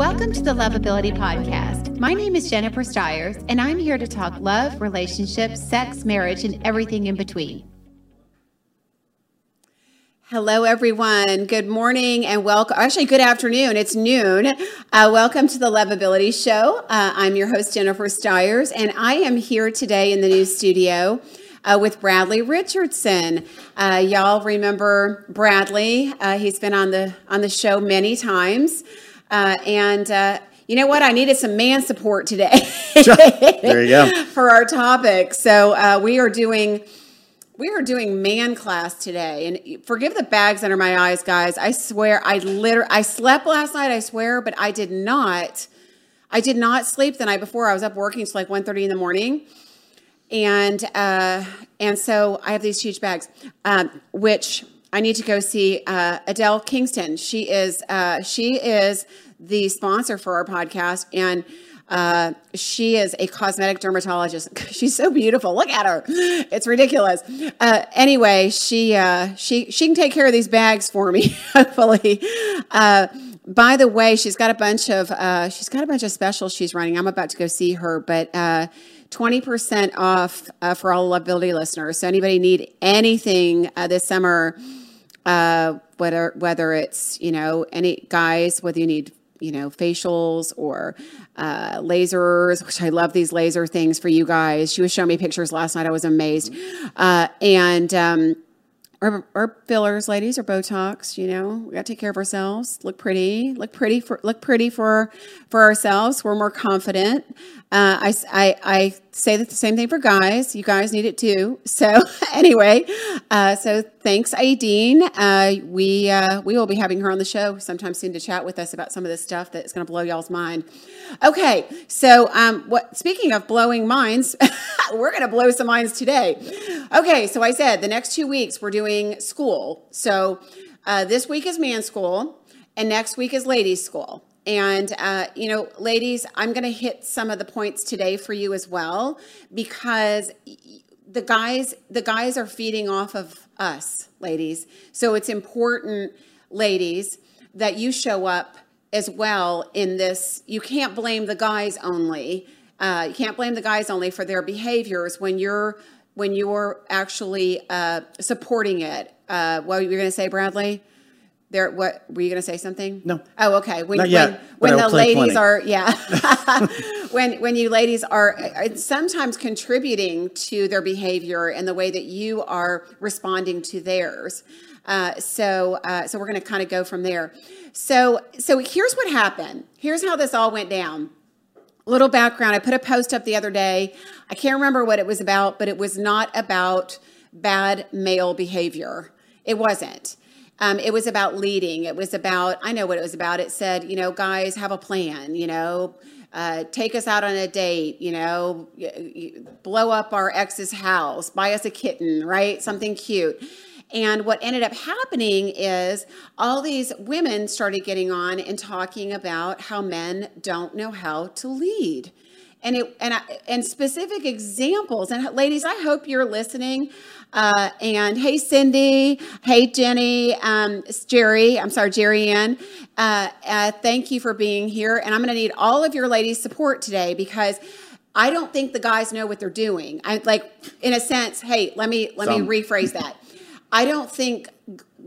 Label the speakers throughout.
Speaker 1: Welcome to the Lovability Podcast. My name is Jennifer Stiers, and I'm here to talk love, relationships, sex, marriage, and everything in between. Hello, everyone. Good morning and welcome. Actually, good afternoon. It's noon. Uh, welcome to the Lovability Show. Uh, I'm your host, Jennifer Stiers, and I am here today in the new studio. Uh, with Bradley Richardson. Uh, y'all remember Bradley? Uh, he's been on the on the show many times. Uh, and uh, you know what? I needed some man support today.
Speaker 2: there you go.
Speaker 1: For our topic. So uh, we are doing. We are doing man class today, and forgive the bags under my eyes, guys. I swear, I literally, I slept last night. I swear, but I did not. I did not sleep the night before. I was up working till like 1.30 in the morning, and uh, and so I have these huge bags, um, which I need to go see uh, Adele Kingston. She is uh, she is the sponsor for our podcast, and uh, she is a cosmetic dermatologist. She's so beautiful. Look at her; it's ridiculous. Uh, anyway, she uh, she she can take care of these bags for me, hopefully. Uh, by the way, she's got a bunch of she's got a bunch of specials she's running. I'm about to go see her, but 20% off uh, for all Lovability listeners. So anybody need anything uh, this summer, uh, whether whether it's you know any guys, whether you need you know facials or uh, lasers, which I love these laser things for you guys. She was showing me pictures last night. I was amazed, uh, and. Um, or, or, fillers, ladies, or Botox. You know, we got to take care of ourselves. Look pretty. Look pretty for look pretty for for ourselves. We're more confident. Uh, I, I, I say that the same thing for guys. You guys need it too. So anyway, uh, so thanks, Aideen. Uh, we uh, we will be having her on the show sometime soon to chat with us about some of this stuff that's going to blow y'all's mind. Okay, so um, what? Speaking of blowing minds, we're going to blow some minds today. Okay, so I said the next two weeks we're doing school. So uh, this week is man school, and next week is ladies school. And, uh, you know, ladies, I'm going to hit some of the points today for you as well because the guys the guys are feeding off of us ladies. So it's important ladies that you show up as well in this. You can't blame the guys only uh, you can't blame the guys only for their behaviors when you're when you're actually uh, supporting it. Uh, what were you going to say bradley there what were you going to say something?
Speaker 2: No.
Speaker 1: Oh okay. When
Speaker 2: yet,
Speaker 1: when, when the ladies
Speaker 2: plenty.
Speaker 1: are yeah. When when you ladies are uh, sometimes contributing to their behavior and the way that you are responding to theirs. Uh, so uh, so we're going to kind of go from there. So so here's what happened. Here's how this all went down. Little background i put a post up the other day. I can't remember what it was about but it was not about bad male behavior. It wasn't um, it was about leading. It was about, I know what it was about. It said, you know, guys, have a plan, you know, uh, take us out on a date, you know, blow up our ex's house, buy us a kitten, right? Something cute. And what ended up happening is all these women started getting on and talking about how men don't know how to lead and it and I, and specific examples. And ladies, I hope you're listening. Uh, and hey, Cindy. Hey, Jenny. Um, Jerry. I'm sorry, Jerry Ann. Uh, uh, thank you for being here. And I'm going to need all of your ladies' support today because. I don't think the guys know what they're doing. I like, in a sense. Hey, let me let Some. me rephrase that. I don't think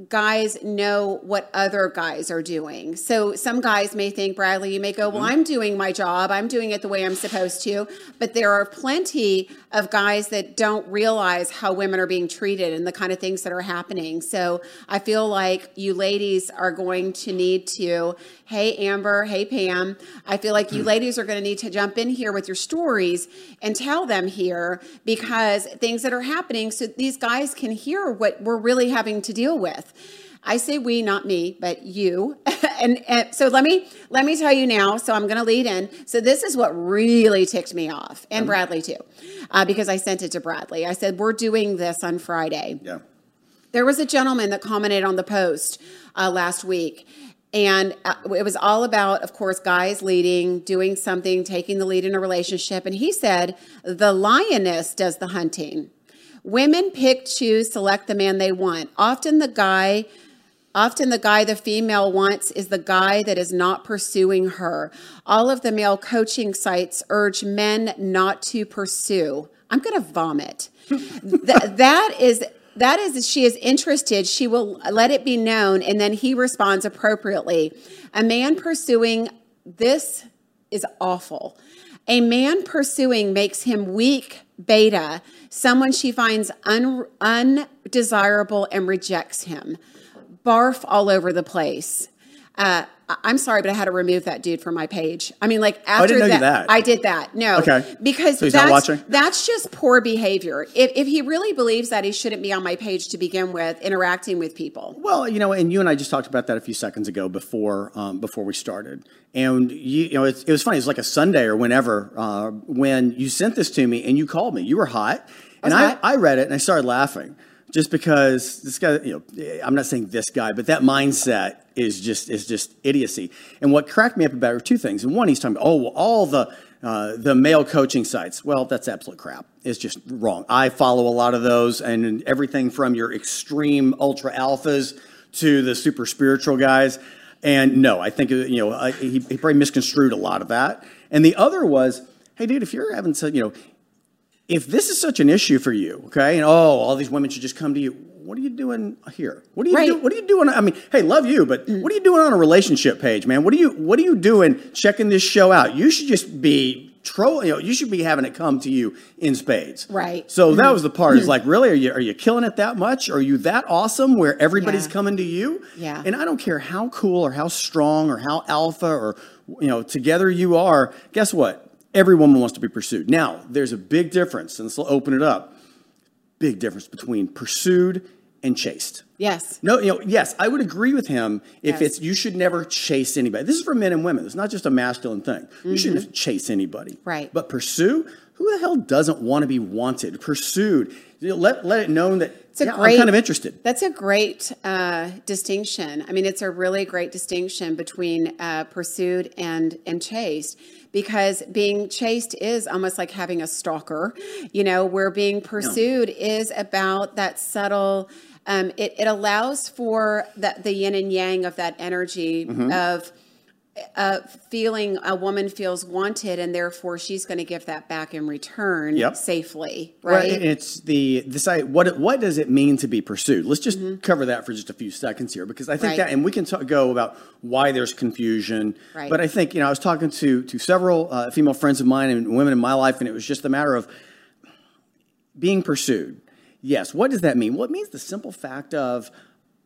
Speaker 1: guys know what other guys are doing. So some guys may think, Bradley, you may go, Well, mm-hmm. I'm doing my job, I'm doing it the way I'm supposed to. But there are plenty of guys that don't realize how women are being treated and the kind of things that are happening. So I feel like you ladies are going to need to, hey, Amber, hey, Pam, I feel like you mm. ladies are going to need to jump in here with your stories and tell them here because things that are happening so these guys can hear what we're really having to deal with. I say we, not me, but you. and, and, so let me let me tell you now. So I'm going to lead in. So this is what really ticked me off, and Bradley too, uh, because I sent it to Bradley. I said we're doing this on Friday.
Speaker 2: Yeah.
Speaker 1: There was a gentleman that commented on the post uh, last week, and uh, it was all about, of course, guys leading, doing something, taking the lead in a relationship. And he said the lioness does the hunting. Women pick, choose, select the man they want. Often the guy Often the guy the female wants is the guy that is not pursuing her. All of the male coaching sites urge men not to pursue. I'm going to vomit. Th- that is that is she is interested she will let it be known and then he responds appropriately a man pursuing this is awful a man pursuing makes him weak beta someone she finds un, undesirable and rejects him. Barf all over the place. Uh, I'm sorry, but I had to remove that dude from my page. I mean, like after
Speaker 2: didn't know you
Speaker 1: that,
Speaker 2: that.
Speaker 1: I did that. No,
Speaker 2: Okay.
Speaker 1: because
Speaker 2: So
Speaker 1: that's that's just poor behavior. If if he really believes that, he shouldn't be on my page to begin with, interacting with people.
Speaker 2: Well, you know, and you and I just talked about that a few seconds ago before um, before we started. And you, you know, it's, it was funny. It was like a Sunday or whenever uh, when you sent this to me and you called me. You were hot, and
Speaker 1: was
Speaker 2: I,
Speaker 1: hot.
Speaker 2: I read it and I started laughing just because this guy. You know, I'm not saying this guy, but that mindset is just is just idiocy. And what cracked me up about it were two things. And one, he's talking about oh, well, all the uh, the male coaching sites. Well, that's absolute crap. It's just wrong. I follow a lot of those, and everything from your extreme ultra alphas to the super spiritual guys. And no, I think you know I, he, he probably misconstrued a lot of that. And the other was, hey, dude, if you're having you know, if this is such an issue for you, okay, and oh, all these women should just come to you. What are you doing here? What are you
Speaker 1: Right.
Speaker 2: do, What are you doing? I mean, hey, love you, but mm. what are you doing on a relationship page, man? What are you What are you doing checking this show out? You should just be troll. You know, you should be having it come to you in spades.
Speaker 1: Right.
Speaker 2: So that mm-hmm. was the part. Is mm. like, really, are you are you killing it that much? Are you that awesome where everybody's
Speaker 1: Yeah.
Speaker 2: coming to you?
Speaker 1: Yeah.
Speaker 2: And I don't care how cool or how strong or how alpha or you know together you are. Guess what? Every woman wants to be pursued. Now, there's a big difference, and this will open it up. Big difference between pursued and chased.
Speaker 1: Yes.
Speaker 2: No, you know, yes, I would agree with him if
Speaker 1: Yes.
Speaker 2: it's you should never chase anybody. This is for men and women. It's not just a masculine thing. You shouldn't chase anybody.
Speaker 1: Mm-hmm. Right.
Speaker 2: But pursue. Who the hell doesn't want to be wanted, pursued? Let let it known that
Speaker 1: It's a
Speaker 2: yeah,
Speaker 1: great,
Speaker 2: I'm kind of interested.
Speaker 1: That's a great uh, distinction. I mean, it's a really great distinction between uh, pursued and and chased, because being chased is almost like having a stalker. You know, where being pursued is about that subtle. Um, it, it allows for that the yin and yang of that energy
Speaker 2: Mm-hmm.
Speaker 1: of uh, feeling a woman feels wanted, and therefore she's going to give that back in return
Speaker 2: Yep.
Speaker 1: safely, right?
Speaker 2: and it's the this I, what what does it mean to be pursued? Let's just
Speaker 1: Mm-hmm.
Speaker 2: cover that for just a few seconds here because I think
Speaker 1: Right.
Speaker 2: that and we can talk, go about why there's confusion.
Speaker 1: Right.
Speaker 2: But I think you know I was talking to to several uh, female friends of mine and women in my life, and it was just a matter of being pursued. Yes. What does that mean? Well, it means the simple fact of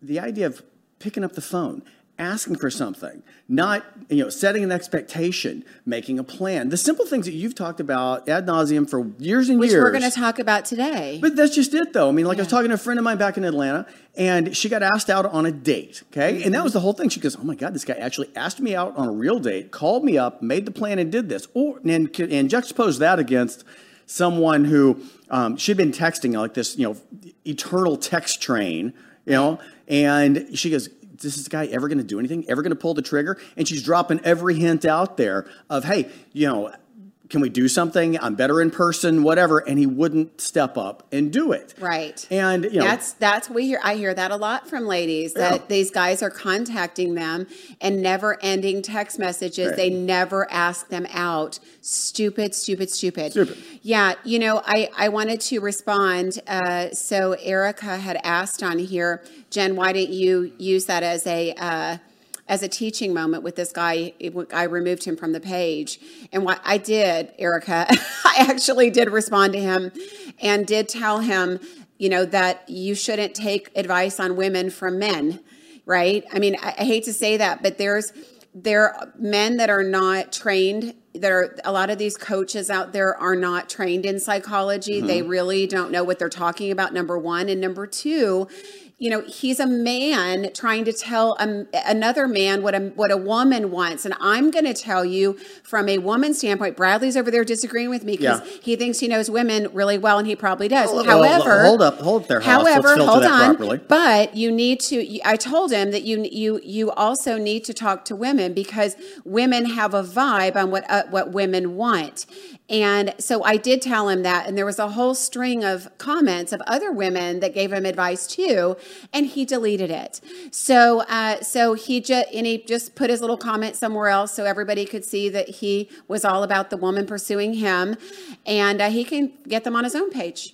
Speaker 2: the idea of picking up the phone, asking for something, not you know setting an expectation, making a plan. The simple things that you've talked about ad nauseum for years and
Speaker 1: Which
Speaker 2: years.
Speaker 1: we're going to talk about today.
Speaker 2: But that's just it, though. I mean, like I was talking to a friend of mine back in Atlanta, and she got asked out on a date. Okay, and that was the whole thing. She goes, "Oh my God, this guy actually asked me out on a real date, called me up, made the plan, and did this." Or and and juxtapose that against someone who um, she'd been texting like this, you know, eternal text train, you know, and she goes. Is this guy ever going to do anything? Ever going to pull the trigger? And she's dropping every hint out there of, hey, you know, can we do something? I'm better in person, whatever. And he wouldn't step up and do it.
Speaker 1: Right.
Speaker 2: And you know,
Speaker 1: That's that's we hear. I hear that a lot from ladies that
Speaker 2: Yeah.
Speaker 1: these guys are contacting them and never ending text messages.
Speaker 2: Right.
Speaker 1: They never ask them out. Stupid, stupid, stupid.
Speaker 2: Stupid.
Speaker 1: Yeah, you know, I I wanted to respond. Uh, so Erica had asked on here, Jen, why didn't you use that as a uh, as a teaching moment with this guy. I removed him from the page. And what I did, Erica, I actually did respond to him and did tell him, you know, that you shouldn't take advice on women from men, right? I mean, I, I hate to say that, but there's there are men that are not trained that are a lot of these coaches out there are not trained in psychology they mm-hmm. really don't know what they're talking about number one and number two you know he's a man trying to tell a, another man what a what a woman wants. And i'm going to tell you from a woman's standpoint bradley's over there disagreeing with me because
Speaker 2: Yeah.
Speaker 1: he thinks he knows women really well and he probably does. However
Speaker 2: hold up, hold there,
Speaker 1: however hold on.
Speaker 2: properly.
Speaker 1: but you need to i told him that you you you also need to talk to women because women have a vibe on what uh, what women want And so I did tell him that, and there was a whole string of comments of other women that gave him advice too, and he deleted it. So, uh, so he just and he just put his little comment somewhere else so everybody could see that he was all about the woman pursuing him, and uh, he can get them on his own page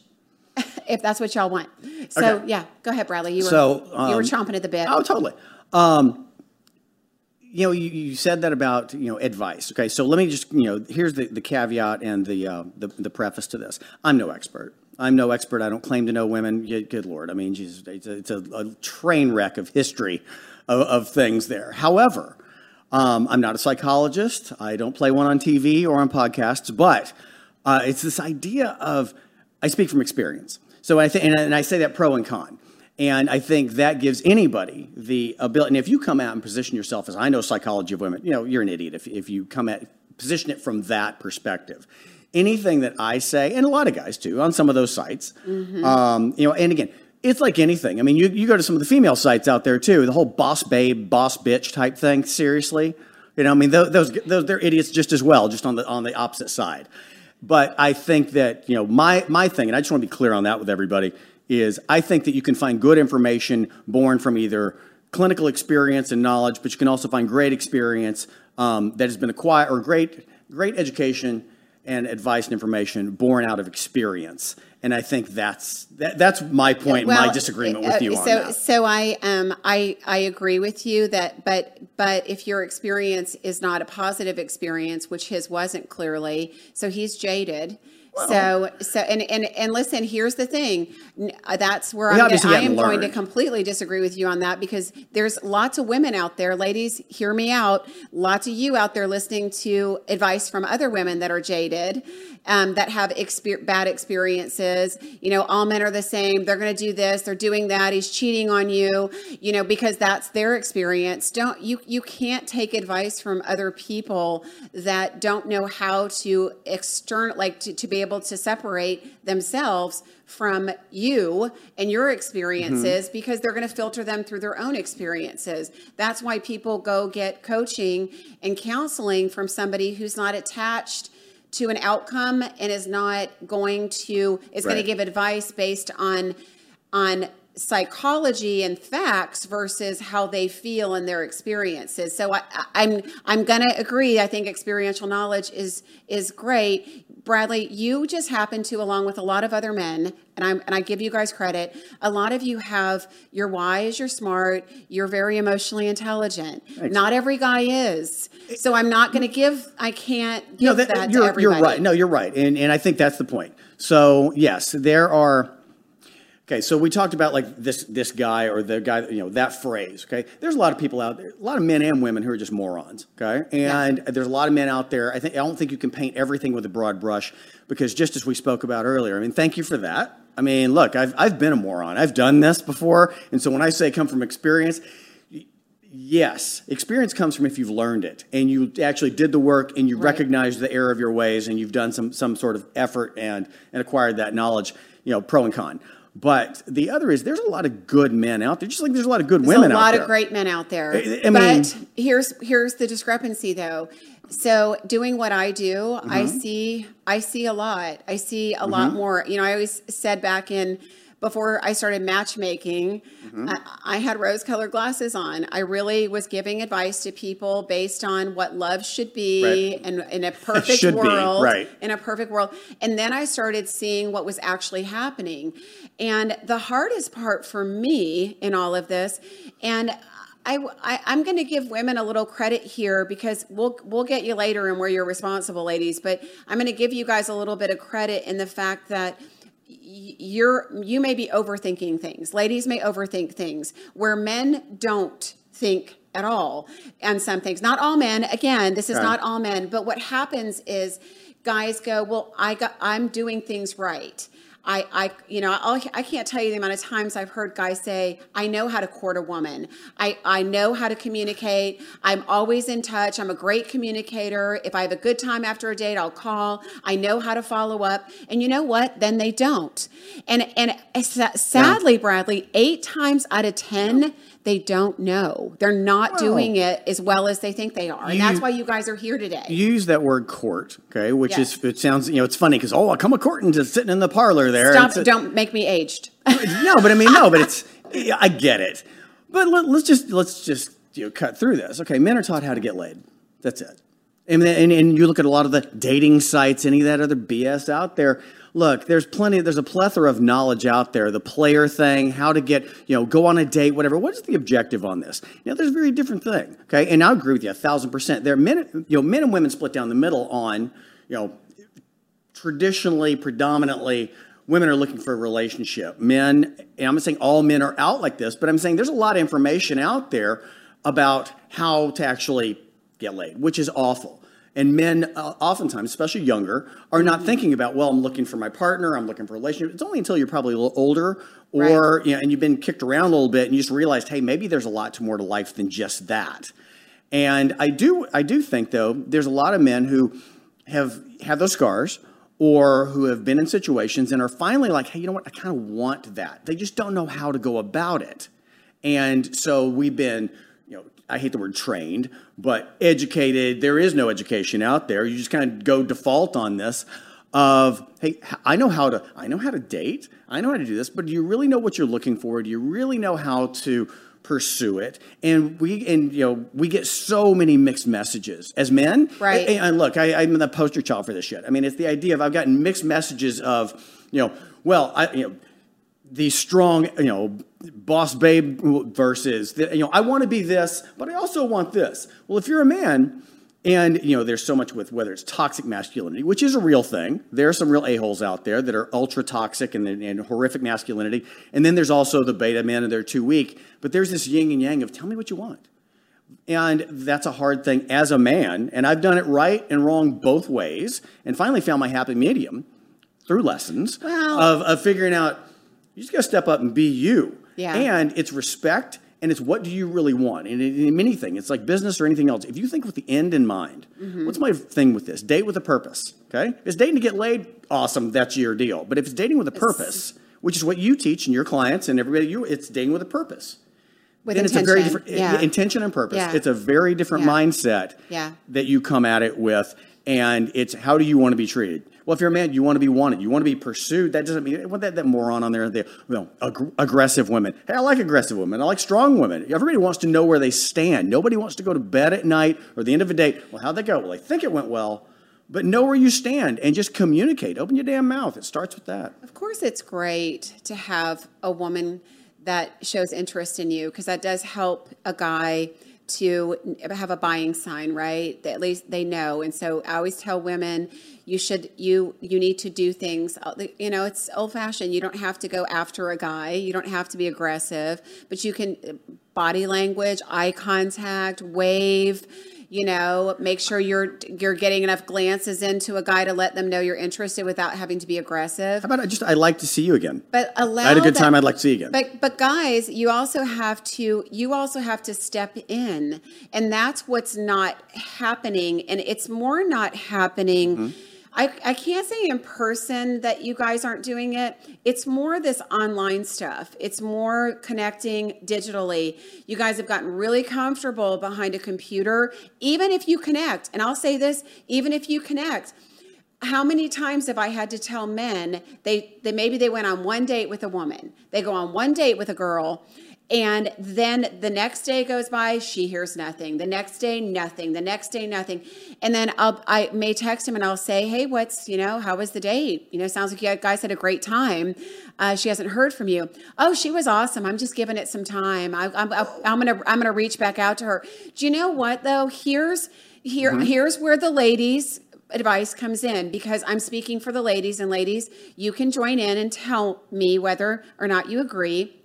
Speaker 1: if that's what y'all want. So
Speaker 2: Okay.
Speaker 1: yeah, go ahead, Bradley. You were
Speaker 2: So,
Speaker 1: you were
Speaker 2: um,
Speaker 1: chomping at the bit.
Speaker 2: Oh, totally. Um, you know, you, you said that about you know advice. Okay, so let me just you know here's the, the caveat and the, uh, the the preface to this. I'm no expert. I'm no expert. I don't claim to know women. Good lord. I mean, Jesus, it's a, it's a, a train wreck of history of, of things there. However, um, I'm not a psychologist. I don't play one on TV or on podcasts, but uh, it's this idea of I speak from experience. So I think, and, and I say that pro and con. And I think that gives anybody the ability. And if you come out and position yourself as I know psychology of women, you know, you're an idiot if, if you come at position it from that perspective. Anything that I say, and a lot of guys too, on some of those sites, um, you know, and again, it's like anything. I mean, you, you go to some of the female sites out there too, the whole boss babe, boss bitch type thing. Seriously, you know, I mean, those, those, those they're idiots just as well, just on the on the opposite side. But I think that you know my my thing, and I just want to be clear on that with everybody, is I think that you can find good information born from either clinical experience and knowledge, but you can also find great experience um, that has been acquired or great great education and advice and information born out of experience. And I think that's that, that's my point, my disagreement with
Speaker 1: uh,
Speaker 2: you on
Speaker 1: so,
Speaker 2: that.
Speaker 1: So I um I I agree with you that but but if your experience is not a positive experience, which his wasn't clearly, so he's jaded. So so and, and and listen, here's the thing. Uh, That's where
Speaker 2: He
Speaker 1: I'm gonna, I am going to completely disagree with you on that because there's lots of women out there, ladies, hear me out. Lots of you out there listening to advice from other women that are jaded, um, that have exper- bad experiences. You know, all men are the same. They're going to do this. They're doing that. He's cheating on you. You know, because that's their experience. Don't you? You can't take advice from other people that don't know how to external, like to, to be able to separate themselves from you and your experiences because they're going to filter them through their own experiences. That's why people go get coaching and counseling from somebody who's not attached to an outcome and is not going to is going to give advice based on on psychology and facts versus how they feel and their experiences. So I, I- I'm I'm going to agree. I think experiential knowledge is is great. Bradley, you just happen to, along with a lot of other men, and I'm and I give you guys credit. A lot of you have you're wise, you're smart, you're very emotionally intelligent. Not every guy is. So I'm not going to give. I can't give
Speaker 2: No,
Speaker 1: that,
Speaker 2: that,
Speaker 1: to
Speaker 2: you're,
Speaker 1: everybody.
Speaker 2: you're right. No, you're right. And, and I think that's the point. So, yes, there are. Okay, so we talked about like this this guy or the guy, you know, that phrase. Okay, there's a lot of people out there, a lot of men and women who are just morons. Okay, and there's a lot of men out there. I think I don't think you can paint everything with a broad brush because just as we spoke about earlier, I mean, thank you for that. I mean, look, I've I've been a moron. I've done this before, and so when I say come from experience, Yes, experience comes from if you've learned it and you actually did the work and you
Speaker 1: Right.
Speaker 2: recognize the error of your ways and you've done some some sort of effort and and acquired that knowledge, you know, pro and con. But the other is there's a lot of good men out there, just like there's a lot of good
Speaker 1: There's
Speaker 2: women out there.
Speaker 1: a lot of great men out there.
Speaker 2: I- I mean-
Speaker 1: but here's here's the discrepancy though. So doing what I do, I
Speaker 2: Mm-hmm.
Speaker 1: see I see a lot. I see a lot more. You know, I always said back in before I started matchmaking,
Speaker 2: Mm-hmm.
Speaker 1: I, I had rose-colored glasses on. I really was giving advice to people based on what love should be
Speaker 2: Right.
Speaker 1: and in a perfect
Speaker 2: Should be,
Speaker 1: world
Speaker 2: right.
Speaker 1: in a perfect world. And then I started seeing what was actually happening. And the hardest part for me in all of this, and I, I, am going to give women a little credit here because we'll we'll get you later and where you're responsible, ladies. But I'm going to give you guys a little bit of credit in the fact that you're you may be overthinking things. Ladies may overthink things where men don't think at all and some things. Not all men. Again, this is
Speaker 2: Right.
Speaker 1: not all men. But what happens is guys go, well, I got I'm doing things right. I, I, you know, I'll, I can't tell you the amount of times I've heard guys say, "I know how to court a woman. I, I know how to communicate. I'm always in touch. I'm a great communicator. If I have a good time after a date, I'll call. I know how to follow up." And you know what? Then they don't. And and sa- uh, sadly, Bradley, eight times out of ten, they don't know. They're not
Speaker 2: Well,
Speaker 1: doing it as well as they think they are. And that's why you guys are here today.
Speaker 2: You use that word court, okay, which
Speaker 1: Yes.
Speaker 2: is, it sounds, you know, it's funny because, oh, I come a courting to sitting in the parlor there.
Speaker 1: Stop,
Speaker 2: and
Speaker 1: don't make me aged.
Speaker 2: no, but I mean, no, but it's, I get it. But let, us just, let's just, you know, cut through this. Okay, men are taught how to get laid. That's it. And, and, and you look at a lot of the dating sites, any of that other BS out there. Look, there's plenty, there's a plethora of knowledge out there. The player thing, how to get, you know, go on a date, whatever. What is the objective on this? You know, there's a very different thing. Okay. And I agree with you a thousand percent. There are men, you know, men and women split down the middle on, you know, traditionally, predominantly, women are looking for a relationship. Men, and I'm not saying all men are out like this, but I'm saying there's a lot of information out there about how to actually get laid, which is awful. And men, uh, oftentimes, especially younger, are not thinking about, well, I'm looking for my partner, I'm looking for a relationship. It's only until you're probably a little older or, you know, and you've been kicked around a little bit and you just realized, hey, maybe there's a lot more to life than just that. And I do, I do think though, there's a lot of men who have had those scars or who have been in situations and are finally like, hey, you know what? I kind of want that. They just don't know how to go about it. And so we've been, I hate the word trained, but educated. There is no education out there. You just kind of go default on this of, hey, I know how to, I know how to date. I know how to do this, but do you really know what you're looking for? Do you really know how to pursue it? And we, and you know, we get so many mixed messages as men.
Speaker 1: Right.
Speaker 2: And, and look, I, I'm the poster child for this shit. I mean, it's the idea of I've gotten mixed messages of, you know, well, I, you know, the strong, you know, boss babe versus, the, you know, I want to be this, but I also want this. Well, if you're a man, and you know, there's so much with whether it's toxic masculinity, which is a real thing. There are some real a holes out there that are ultra toxic and, and horrific masculinity, and then there's also the beta men and they're too weak. But there's this yin and yang of tell me what you want. And that's a hard thing as a man. And I've done it right and wrong both ways and finally found my happy medium through lessons of, of figuring out you just got to step up and be you.
Speaker 1: Yeah.
Speaker 2: And it's respect and it's what do you really want. And in, in anything, it's like business or anything else. If you think with the end in mind,
Speaker 1: Mm-hmm.
Speaker 2: what's my thing with this? Date with a purpose. Okay. If it's dating to get laid, awesome. That's your deal. But if it's dating with a purpose, which is what you teach and your clients and everybody, you, it's dating with a purpose
Speaker 1: With
Speaker 2: then
Speaker 1: intention.
Speaker 2: it's a very different
Speaker 1: yeah.
Speaker 2: intention and purpose.
Speaker 1: Yeah.
Speaker 2: It's a very different
Speaker 1: Yeah.
Speaker 2: mindset
Speaker 1: Yeah.
Speaker 2: that you come at it with, and it's how do you want to be treated? Well, if you're a man, you want to be wanted, you want to be pursued. That doesn't mean what that, that moron on there. The you know, ag- aggressive women. Hey, I like aggressive women. I like strong women. Everybody wants to know where they stand. Nobody wants to go to bed at night or the end of a day. Well, how'd that go? Well, I think it went well, but know where you stand and just communicate. Open your damn mouth. It starts with that.
Speaker 1: Of course, it's great to have a woman that shows interest in you because that does help a guy to have a buying sign, right? At least they know. And so I always tell women, you should you you need to do things. uh, You know, it's old fashioned. You don't have to go after a guy. You don't have to be aggressive, but you can body language, eye contact, wave you know make sure you're you're getting enough glances into a guy to let them know you're interested without having to be aggressive
Speaker 2: How about I just I'd like to see you again.
Speaker 1: but allow
Speaker 2: I had a good
Speaker 1: that-
Speaker 2: time. I'd like to see you again.
Speaker 1: but but guys, you also have to you also have to step in, and that's what's not happening. And it's more not happening.
Speaker 2: Mm-hmm.
Speaker 1: I, I can't say in person that you guys aren't doing it. It's more this online stuff. It's more connecting digitally. You guys have gotten really comfortable behind a computer, even if you connect. And I'll say this even if you connect, how many times have I had to tell men they, they maybe they went on one date with a woman, they go on one date with a girl, and then the next day goes by, she hears nothing. The next day, nothing. The next day, nothing. And then I'll, I may text him and I'll say, "Hey, what's you know, how was the date? You know, sounds like you guys had a great time. Uh, she hasn't heard from you. Oh, she was awesome. I'm just giving it some time. I, I'm, I'm gonna I'm gonna reach back out to her. Do you know what though? Here's here here's where the ladies advice comes in because I'm speaking for the ladies and ladies, you can join in and tell me whether or not you agree.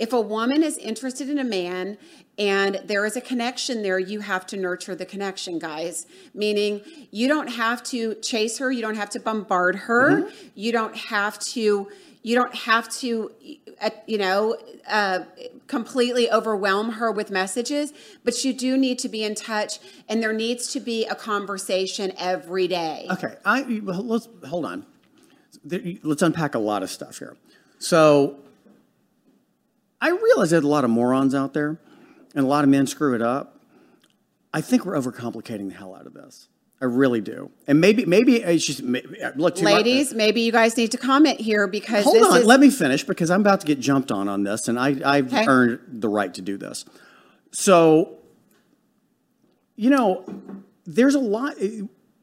Speaker 1: If a woman is interested in a man and there is a connection there, you have to nurture the connection, guys. Meaning, you don't have to chase her, you don't have to bombard her, you don't have to, you don't have to, uh, you know, uh, completely overwhelm her with messages. But you do need to be in touch, and there needs to be a conversation every day.
Speaker 2: Okay, I well, let's hold on. Let's unpack a lot of stuff here. So, I realize there's a lot of morons out there, and a lot of men screw it up. I think we're overcomplicating the hell out of this. I really do. And maybe, maybe it's just uh, look. to my-
Speaker 1: Ladies, maybe you guys need to comment here because
Speaker 2: hold on.
Speaker 1: is
Speaker 2: Let me finish because I'm about to get jumped on on this, and I, I've
Speaker 1: Okay.
Speaker 2: earned the right to do this. So, you know, there's a lot.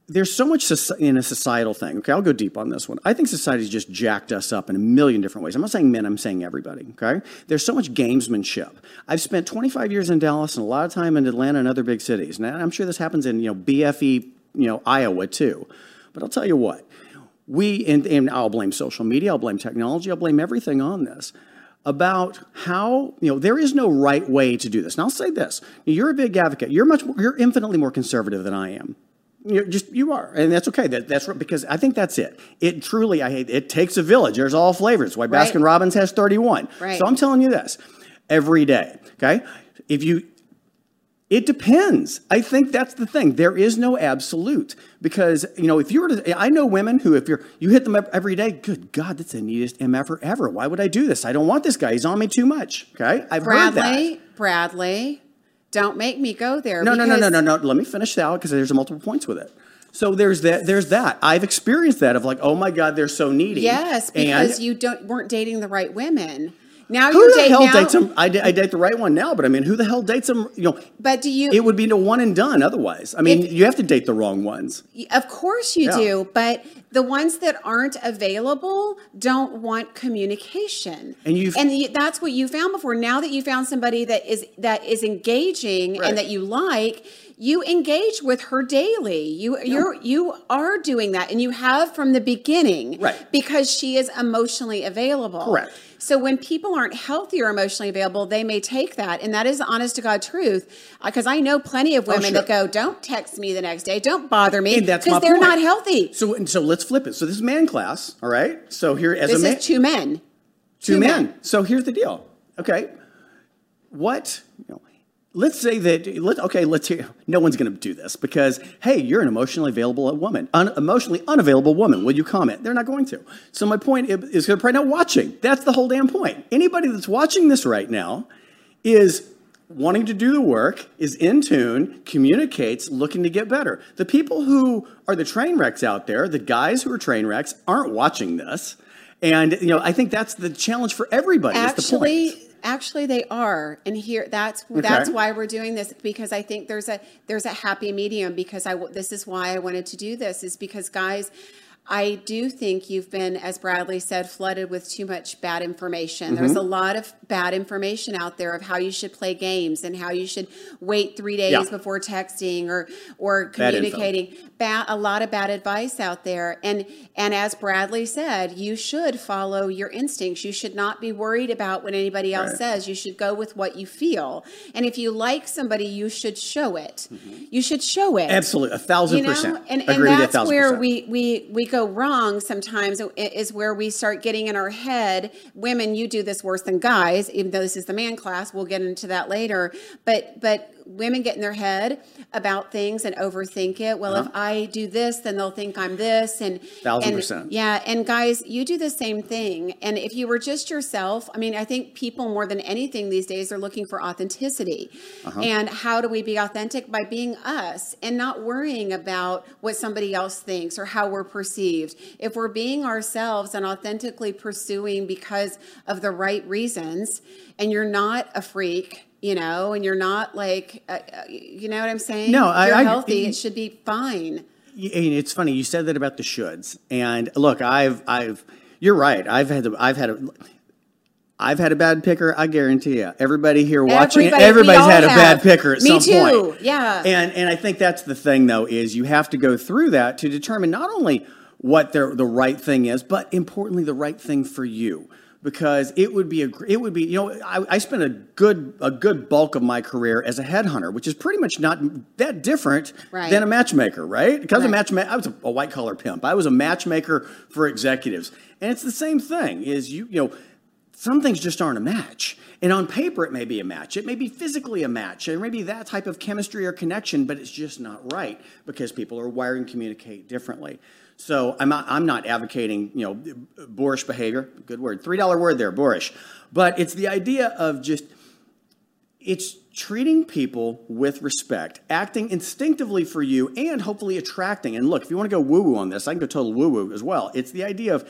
Speaker 2: There's so much in a societal thing. Okay, I'll go deep on this one. I think society's just jacked us up in a million different ways. I'm not saying men. I'm saying everybody. Okay, there's so much gamesmanship. I've spent 25 years in Dallas and a lot of time in Atlanta and other big cities, and I'm sure this happens in you know BFE, you know Iowa too. But I'll tell you what, we and, and I'll blame social media, I'll blame technology, I'll blame everything on this about how you know there is no right way to do this. And I'll say this: you're a big advocate. You're much you're infinitely more conservative than I am. You're just you are, and that's okay. That, that's because I think that's it. It truly, I hate. It takes a village. There's all flavors. Why
Speaker 1: Right.
Speaker 2: Baskin Robbins has 31.
Speaker 1: Right.
Speaker 2: So I'm telling you this every day. Okay, if you it depends. I think that's the thing. There is no absolute because you know if you were to, I know women who if you're you hit them up every day. Good God, that's the neatest mf ever. Why would I do this? I don't want this guy. He's on me too much. Okay, I've heard that.
Speaker 1: Bradley. Don't make me go there.
Speaker 2: No, no, no, no, no, no. Let me finish that out because there's multiple points with it. So there's that. There's that. I've experienced that of like, oh my God, they're so needy.
Speaker 1: Yes,
Speaker 2: And
Speaker 1: because you don't weren't dating the right women. Now
Speaker 2: who
Speaker 1: you're
Speaker 2: the
Speaker 1: dating
Speaker 2: hell
Speaker 1: now,
Speaker 2: dates them? I, I date the right one now, but I mean, who the hell dates them? You know,
Speaker 1: But do you?
Speaker 2: it would be no one and done otherwise. I mean,
Speaker 1: If-
Speaker 2: you have to date the wrong ones.
Speaker 1: Of course you
Speaker 2: Yeah.
Speaker 1: do, but the ones that aren't available don't want communication.
Speaker 2: And you've-
Speaker 1: and you, that's what you found before. Now that you found somebody that is that is engaging
Speaker 2: Right.
Speaker 1: and that you like, you engage with her daily. You you're you are doing that, and you have from the beginning,
Speaker 2: Right.
Speaker 1: Because she is emotionally available,
Speaker 2: Correct.
Speaker 1: So when people aren't healthy or emotionally available, they may take that, and that is honest to God truth. Uh, because I know plenty of oh, women
Speaker 2: Oh, sure.
Speaker 1: that go, "Don't text me the next day, don't bother me,"
Speaker 2: And that's my
Speaker 1: because they're
Speaker 2: point.
Speaker 1: not healthy.
Speaker 2: So, and so let's flip it. So this is man class, all right? So here, as
Speaker 1: This
Speaker 2: a man, This
Speaker 1: is two men.
Speaker 2: two
Speaker 1: two
Speaker 2: men.
Speaker 1: men.
Speaker 2: So here's the deal. Okay, what? You know, let's say that. Let, okay, let's hear. No one's going to do this because hey, you're an emotionally available woman, un, emotionally unavailable woman. Will you comment? They're not going to. So my point is, they're probably not watching. That's the whole damn point. Anybody that's watching this right now is wanting to do the work, is in tune, communicates, looking to get better. The people who are the train wrecks out there, the guys who are train wrecks, aren't watching this. And you know, I think that's the challenge for everybody.
Speaker 1: Actually,
Speaker 2: point.
Speaker 1: Actually, they are, and here that's that's why we're doing this because I think there's a there's a happy medium because I this is why I wanted to do this is because guys. I do think you've been, as Bradley said, flooded with too much bad information. There's
Speaker 2: Mm-hmm.
Speaker 1: a lot of bad information out there of how you should play games and how you should wait three days
Speaker 2: Yeah.
Speaker 1: before texting or or communicating. Ba- a lot of bad advice out there, and and as Bradley said, you should follow your instincts. You should not be worried about what anybody else
Speaker 2: Right.
Speaker 1: says. You should go with what you feel. And if you like somebody, you should show it. You should show it.
Speaker 2: Mm-hmm. Absolutely, a thousand
Speaker 1: You know,
Speaker 2: percent.
Speaker 1: and, and
Speaker 2: Agree with you a
Speaker 1: that's where
Speaker 2: percent.
Speaker 1: we, we we go wrong sometimes is where we start getting in our head. Women, you do this worse than guys, even though this is the man class. We'll get into that later. But but women get in their head about things and overthink it. Well, if I do this, then they'll think I'm this, and
Speaker 2: Uh-huh. Thousand
Speaker 1: and-
Speaker 2: percent.
Speaker 1: yeah. And guys, you do the same thing. And if you were just yourself, I mean, I think people more than anything these days are looking for authenticity.
Speaker 2: Uh-huh.
Speaker 1: And how do we be authentic by being us and not worrying about what somebody else thinks or how we're perceived? If we're being ourselves and authentically pursuing because of the right reasons, and you're not a freak. You know, and you're not like, uh, uh, you know what I'm saying?
Speaker 2: No, I-
Speaker 1: you're
Speaker 2: I-
Speaker 1: healthy. It should be fine.
Speaker 2: And it's funny you said that about the shoulds and look i've i've you're right i've had to, i've had a I've had a bad picker. I guarantee you. Everybody here watching,
Speaker 1: Everybody-
Speaker 2: everybody's had a bad picker at
Speaker 1: Me
Speaker 2: some
Speaker 1: too.
Speaker 2: point.
Speaker 1: Yeah.
Speaker 2: And and I think that's the thing though is you have to go through that to determine not only what the the right thing is, but importantly the right thing for you. Because it would be a it would be you know I, I spent a good a good bulk of my career as a headhunter, which is pretty much not that different
Speaker 1: Right.
Speaker 2: than a matchmaker, right? Because a matchmaker, I was a, a white collar pimp. I was a matchmaker for executives, and it's the same thing. Is you you know some things just aren't a match. And on paper, it may be a match. It may be physically a match. It may be that type of chemistry or connection, but it's just not right because people are wired and communicate differently. So I'm not, I'm not advocating, you know, boorish behavior. Good word. $3 word there, boorish. But it's the idea of just, it's treating people with respect, acting instinctively for you, and hopefully attracting. And look, if you want to go woo woo on this, I can go total woo woo as well. It's the idea of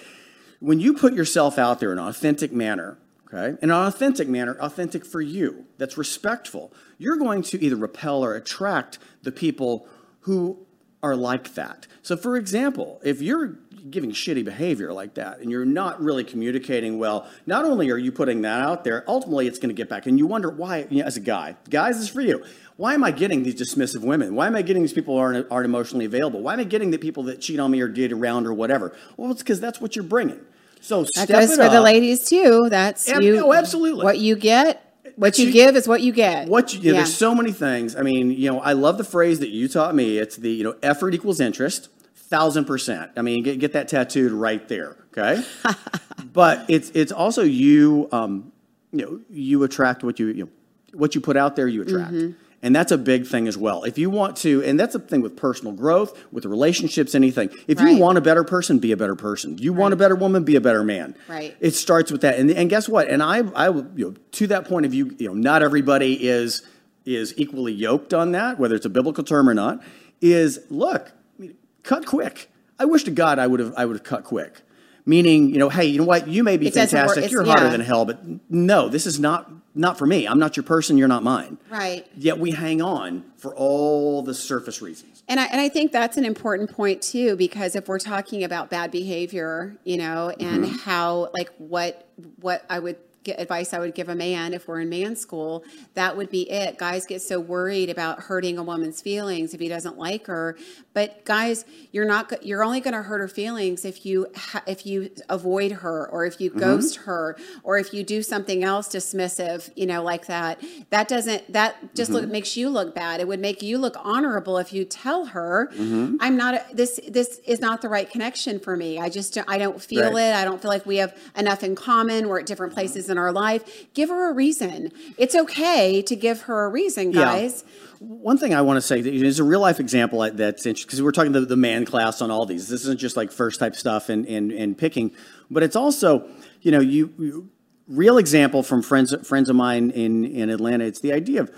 Speaker 2: when you put yourself out there in an authentic manner, okay, in an authentic manner, authentic for you, that's respectful, you're going to either repel or attract the people who are like that. So, for example, if you're giving shitty behavior like that and you're not really communicating well, not only are you putting that out there, ultimately it's going to get back. And you wonder why, you know, as a guy, guys, this is for you. Why am I getting these dismissive women? Why am I getting these people who aren't, aren't emotionally available? Why am I getting the people that cheat on me or date around or whatever? Well, it's because that's what you're bringing. So
Speaker 1: That goes
Speaker 2: it
Speaker 1: for
Speaker 2: up.
Speaker 1: the ladies too. That's
Speaker 2: Ab-
Speaker 1: you.
Speaker 2: oh, absolutely.
Speaker 1: What you get, what you,
Speaker 2: you-
Speaker 1: give is what you get.
Speaker 2: What you, yeah,
Speaker 1: Yeah.
Speaker 2: there's so many things. I mean, you know, I love the phrase that you taught me. It's the you know effort equals interest, thousand percent. I mean, get get that tattooed right there. Okay, but it's it's also you. Um, you know, you attract what you you know, what you put out there. You attract.
Speaker 1: Mm-hmm.
Speaker 2: And that's a big thing as well. If you want to, and that's a thing with personal growth, with relationships, anything. If
Speaker 1: Right.
Speaker 2: you want a better person, be a better person. You want a better woman, be a better man.
Speaker 1: Right.
Speaker 2: It starts with that, and and guess what? And I, I, you know, to that point of view, you know, not everybody is is equally yoked on that, whether it's a biblical term or not. Is look, I mean, cut quick. I wish to God I would have I would have cut quick. Meaning, you know, hey, you know what? You may be
Speaker 1: It
Speaker 2: fantastic. You're
Speaker 1: yeah.
Speaker 2: than hell, but no, this is not not for me. I'm not your person. You're not mine.
Speaker 1: Right.
Speaker 2: Yet we hang on for all the surface reasons.
Speaker 1: And I, and I think that's an important point too, because if we're talking about bad behavior, you know, and
Speaker 2: Mm-hmm.
Speaker 1: how like what what I would advice I would give a man if we're in man school, that would be it. Guys get so worried about hurting a woman's feelings if he doesn't like her, but guys, you're not you're only going to hurt her feelings if you if you avoid her or if you
Speaker 2: Mm-hmm.
Speaker 1: ghost her or if you do something else dismissive, you know, like that. That doesn't that just
Speaker 2: Mm-hmm.
Speaker 1: look makes you look bad. It would make you look honorable if you tell her,
Speaker 2: Mm-hmm.
Speaker 1: "I'm not a, this this is not the right connection for me. I just don't- I don't feel
Speaker 2: Right.
Speaker 1: it. I don't feel like we have enough in common. We're at different places in our life. Give her a reason. It's okay to give her a reason,
Speaker 2: Yeah.
Speaker 1: guys.
Speaker 2: One thing I want to say is a real life example that's interesting because we're talking the, the man class on all these. This isn't just like first type stuff and, and, and picking, but it's also, you know, you, you real example from friends friends of mine in, in Atlanta. It's the idea of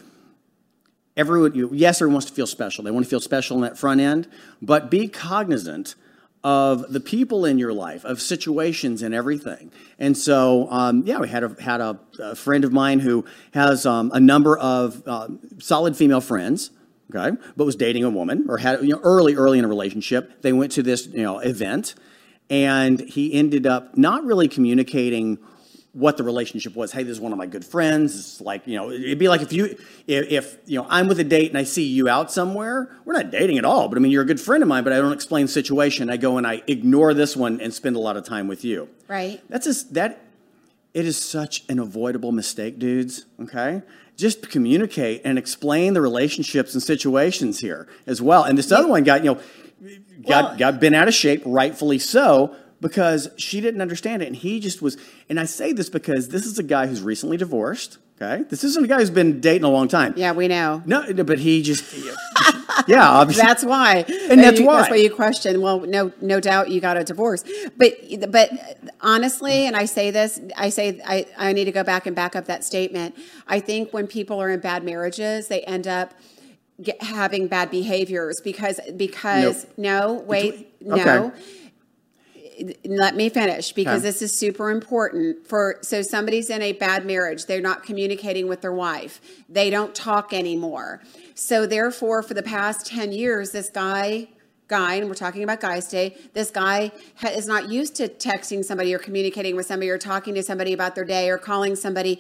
Speaker 2: everyone. You, yes, everyone wants to feel special. They want to feel special in that front end, but be cognizant of the people in your life, of situations and everything. And so, um, yeah, we had a had a, a friend of mine who has um, a number of um, solid female friends. Okay, but was dating a woman or had you know early early in a relationship. They went to this you know event, and he ended up not really communicating what the relationship was. Hey, this is one of my good friends. It's like you know, it'd be like if you if, if you know I'm with a date and I see you out somewhere. We're not dating at all, but I mean you're a good friend of mine. But I don't explain the situation. I go and I ignore this one and spend a lot of time with you.
Speaker 1: Right.
Speaker 2: That's just that. It is such an avoidable mistake, dudes. Okay, just communicate and explain the relationships and situations here as well. And this other one got you know got
Speaker 1: Well-
Speaker 2: got bent out of shape, rightfully so, because she didn't understand it, and he just was. And I say this because this is a guy who's recently divorced. Okay, this isn't a guy who's been dating a long time.
Speaker 1: Yeah, we know.
Speaker 2: No, but he just. Yeah, obviously.
Speaker 1: That's why,
Speaker 2: And that's
Speaker 1: you,
Speaker 2: why.
Speaker 1: That's why you question. Well, no, no doubt you got a divorce, but but honestly, and I say this, I say I, I need to go back and back up that statement. I think when people are in bad marriages, they end up get, having bad behaviors because because no, wait,
Speaker 2: Okay.
Speaker 1: no. Let me finish because
Speaker 2: Okay.
Speaker 1: this is super important for so somebody's in a bad marriage, they're not communicating with their wife. They don't talk anymore. So therefore for the past 10 years this guy guy and we're talking about guys today, this guy ha- is not used to texting somebody or communicating with somebody or talking to somebody about their day or calling somebody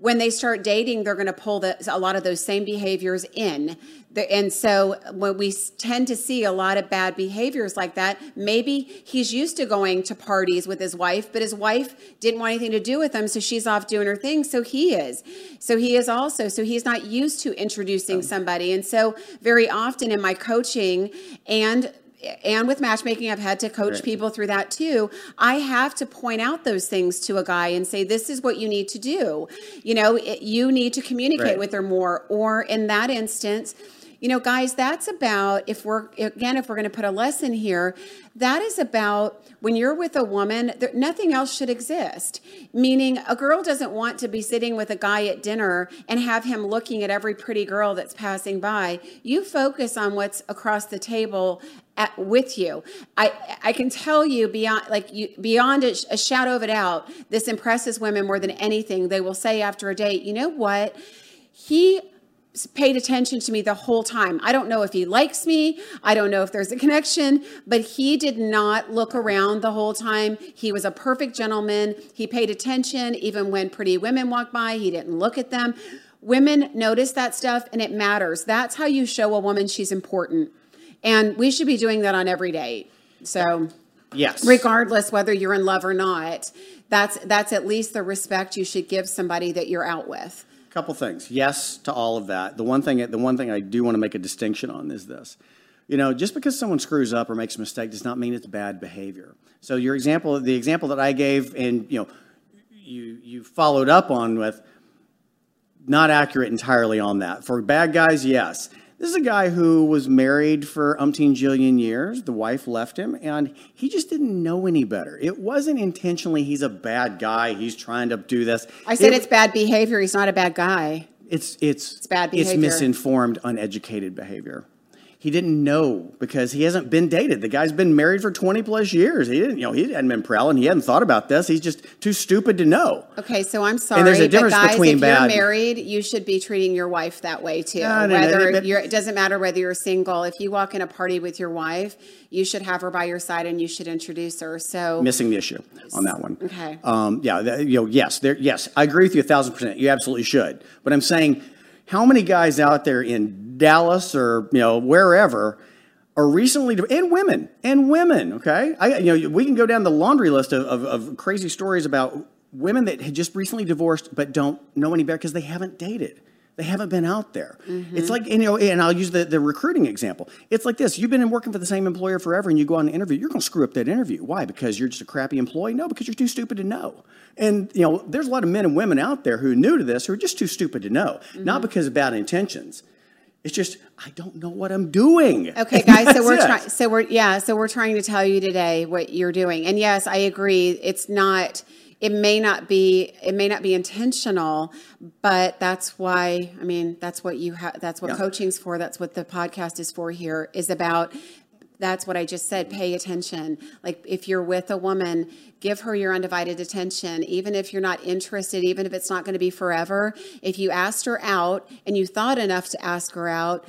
Speaker 1: when they start dating, they're going to pull the, a lot of those same behaviors in. The, and so when we tend to see a lot of bad behaviors like that, maybe he's used to going to parties with his wife, but his wife didn't want anything to do with him, so she's off doing her thing. So he is. So he is also. So he's not used to introducing somebody. And so very often in my coaching and and with matchmaking, I've had to coach
Speaker 2: Right.
Speaker 1: people through that too. I have to point out those things to a guy and say, "This is what you need to do." You know, it, you need to communicate
Speaker 2: Right.
Speaker 1: with her more. Or in that instance, you know, guys, that's about if we're again, if we're going to put a lesson here, that is about when you're with a woman, there, nothing else should exist. Meaning, a girl doesn't want to be sitting with a guy at dinner and have him looking at every pretty girl that's passing by. You focus on what's across the table at, with you. I I can tell you beyond like you beyond a, a shadow of a doubt, this impresses women more than anything. They will say after a date, you know what, he paid attention to me the whole time. I don't know if he likes me. I don't know if there's a connection, but he did not look around the whole time. He was a perfect gentleman. He paid attention even when pretty women walked by, he didn't look at them. Women notice that stuff and it matters. That's how you show a woman she's important. And we should be doing that on every date. So,
Speaker 2: Yes.
Speaker 1: regardless whether you're in love or not, that's that's at least the respect you should give somebody that you're out with.
Speaker 2: couple things. Yes to all of that. The one thing, the one thing I do want to make a distinction on is this. You know, just because someone screws up or makes a mistake does not mean it's bad behavior. So your example, the example that I gave, and you know, you you followed up on with not accurate entirely on that. For bad guys, yes. This is a guy who was married for umpteen jillion years. The wife left him, and he just didn't know any better. It wasn't intentionally he's a bad guy. He's trying to do this.
Speaker 1: I said
Speaker 2: It-
Speaker 1: it's bad behavior. He's not a bad guy.
Speaker 2: it's it's it's bad
Speaker 1: behavior.
Speaker 2: It's misinformed, uneducated behavior. He didn't know because he hasn't been dated. The guy's been married for twenty plus years. He didn't, you know, he hadn't been prowling. He hadn't thought about this. He's just too stupid to know.
Speaker 1: Okay, so I'm sorry, And
Speaker 2: there's a
Speaker 1: but
Speaker 2: difference
Speaker 1: guys,
Speaker 2: between
Speaker 1: if
Speaker 2: bad-
Speaker 1: you're married, you should be treating your wife that way too.
Speaker 2: No, no, no,
Speaker 1: whether you're, it doesn't matter whether you're single. If you walk in a party with your wife, you should have her by your side and you should introduce her. So
Speaker 2: Missing the issue on that one.
Speaker 1: Okay.
Speaker 2: Um, yeah. that- you know. Yes. There. Yes. I agree with you a thousand percent. You absolutely should. But I'm saying, how many guys out there in Dallas or you know wherever are recently and women and women. Okay. I you know we can go down the laundry list of, of, of crazy stories about women that had just recently divorced but don't know any better because they haven't dated. They haven't been out there. Mm-hmm. It's like, and, you know, and I'll use the, the recruiting example. It's like this. You've been working for the same employer forever and you go on an interview, you're going to screw up that interview. Why? Because you're just a crappy employee? No, because you're too stupid to know. And, you know, there's a lot of men and women out there who are new to this who are just too stupid to know. Mm-hmm. Not because of bad intentions. It's just, I don't know what I'm doing.
Speaker 1: Okay, guys. So we're trying. So we're yeah. So we're trying to tell you today what you're doing. And yes, I agree. It's not. It may not be. It may not be intentional, but that's why. I mean, that's what you have. That's what
Speaker 2: Yeah.
Speaker 1: coaching's for. That's what the podcast is for. Here is about. That's what I just said. Pay attention. Like if you're with a woman, give her your undivided attention, even if you're not interested, even if it's not going to be forever. If you asked her out and you thought enough to ask her out,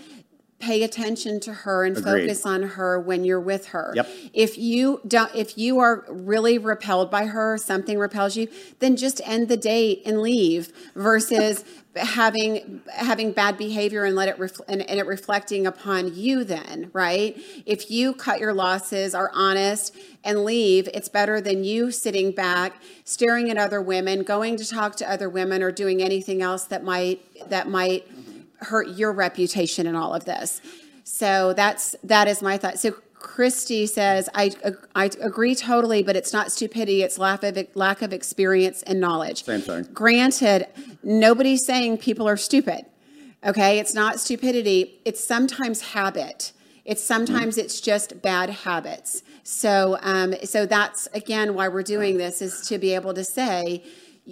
Speaker 1: pay attention to her and
Speaker 2: Agreed.
Speaker 1: focus on her when you're with her.
Speaker 2: Yep.
Speaker 1: If you don't if you are really repelled by her, something repels you, then just end the date and leave versus having having bad behavior and let it ref- and, and it reflecting upon you then, right? If you cut your losses, are honest and leave, it's better than you sitting back staring at other women, going to talk to other women or doing anything else that might that might hurt your reputation in all of this. So that's that is my thought. So Christy says, I, I agree totally, but it's not stupidity. It's lack of, lack of experience and knowledge.
Speaker 2: Same thing.
Speaker 1: Granted, nobody's saying people are stupid. Okay. It's not stupidity. It's sometimes habit. It's sometimes it's just bad habits. So, um, so that's again why we're doing this is to be able to say,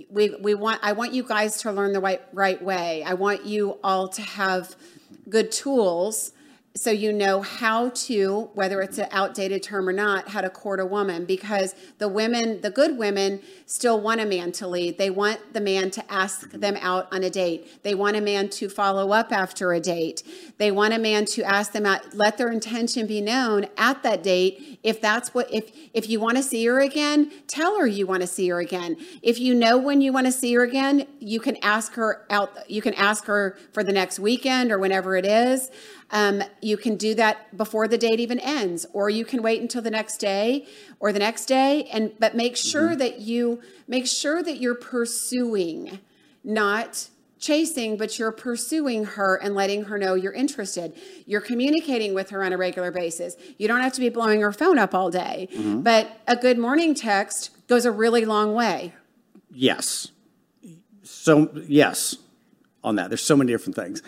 Speaker 1: we, we want I want you guys to learn the right right way. I want you all to have good tools so you know how to whether it's an outdated term or not how to court a woman. Because the women the good women still want a man to lead. They want the man to ask them out on a date. They want a man to follow up after a date they want a man to ask them out let their intention be known at that date. If that's what if if you want to see her again tell her you want to see her again. If you know when you want to see her again you can ask her out you can ask her for the next weekend or whenever it is. Um, you can do that before the date even ends, or you can wait until the next day or the next day. And but make sure that you make sure that you're pursuing, not chasing, but you're pursuing her and letting her know you're interested. You're communicating with her on a regular basis. You don't have to be blowing her phone up all day, but a good morning text goes a really long way.
Speaker 2: Yes. So yes, on that. There's so many different things.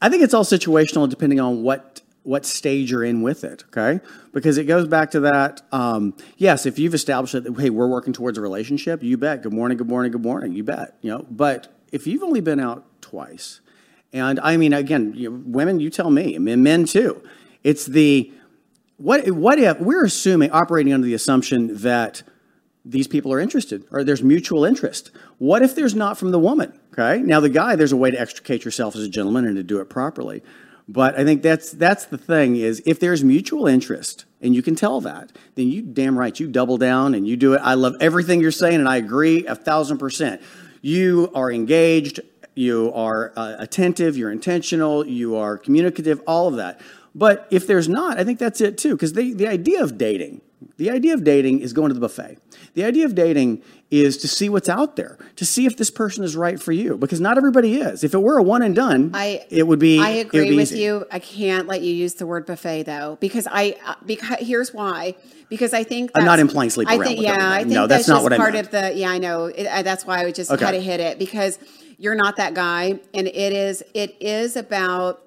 Speaker 2: I think it's all situational depending on what what stage you're in with it. Okay, because it goes back to that. Um, yes, if you've established that hey, we're working towards a relationship, you bet. Good morning, good morning, good morning. You bet. You know, but if you've only been out twice, and I mean, again, you women, you tell me, men too. It's the what what if we're assuming operating under the assumption that these people are interested or there's mutual interest. What if there's not from the woman? Okay. Now the guy, there's a way to extricate yourself as a gentleman and to do it properly. But I think that's that's the thing is if there's mutual interest and you can tell that, then you damn right you double down and you do it. I love everything you're saying and I agree a thousand percent. You are engaged, you are uh, attentive, you're intentional, you are communicative, all of that. But if there's not, I think that's it too. Because the, the idea of dating, the idea of dating is going to the buffet. The idea of dating is to see what's out there, to see if this person is right for you. Because not everybody is. If it were a one and done,
Speaker 1: I
Speaker 2: it would be.
Speaker 1: I agree
Speaker 2: be
Speaker 1: with
Speaker 2: easy.
Speaker 1: you. I can't let you use the word buffet though, because I because here's why. Because I think
Speaker 2: I'm not implying sleep
Speaker 1: I think yeah. I think
Speaker 2: No,
Speaker 1: that's,
Speaker 2: that's not
Speaker 1: just
Speaker 2: what I
Speaker 1: part
Speaker 2: meant.
Speaker 1: of the yeah. I know. It, I, that's why I would just
Speaker 2: Okay.
Speaker 1: kind of hit it because you're not that guy, and it is it is about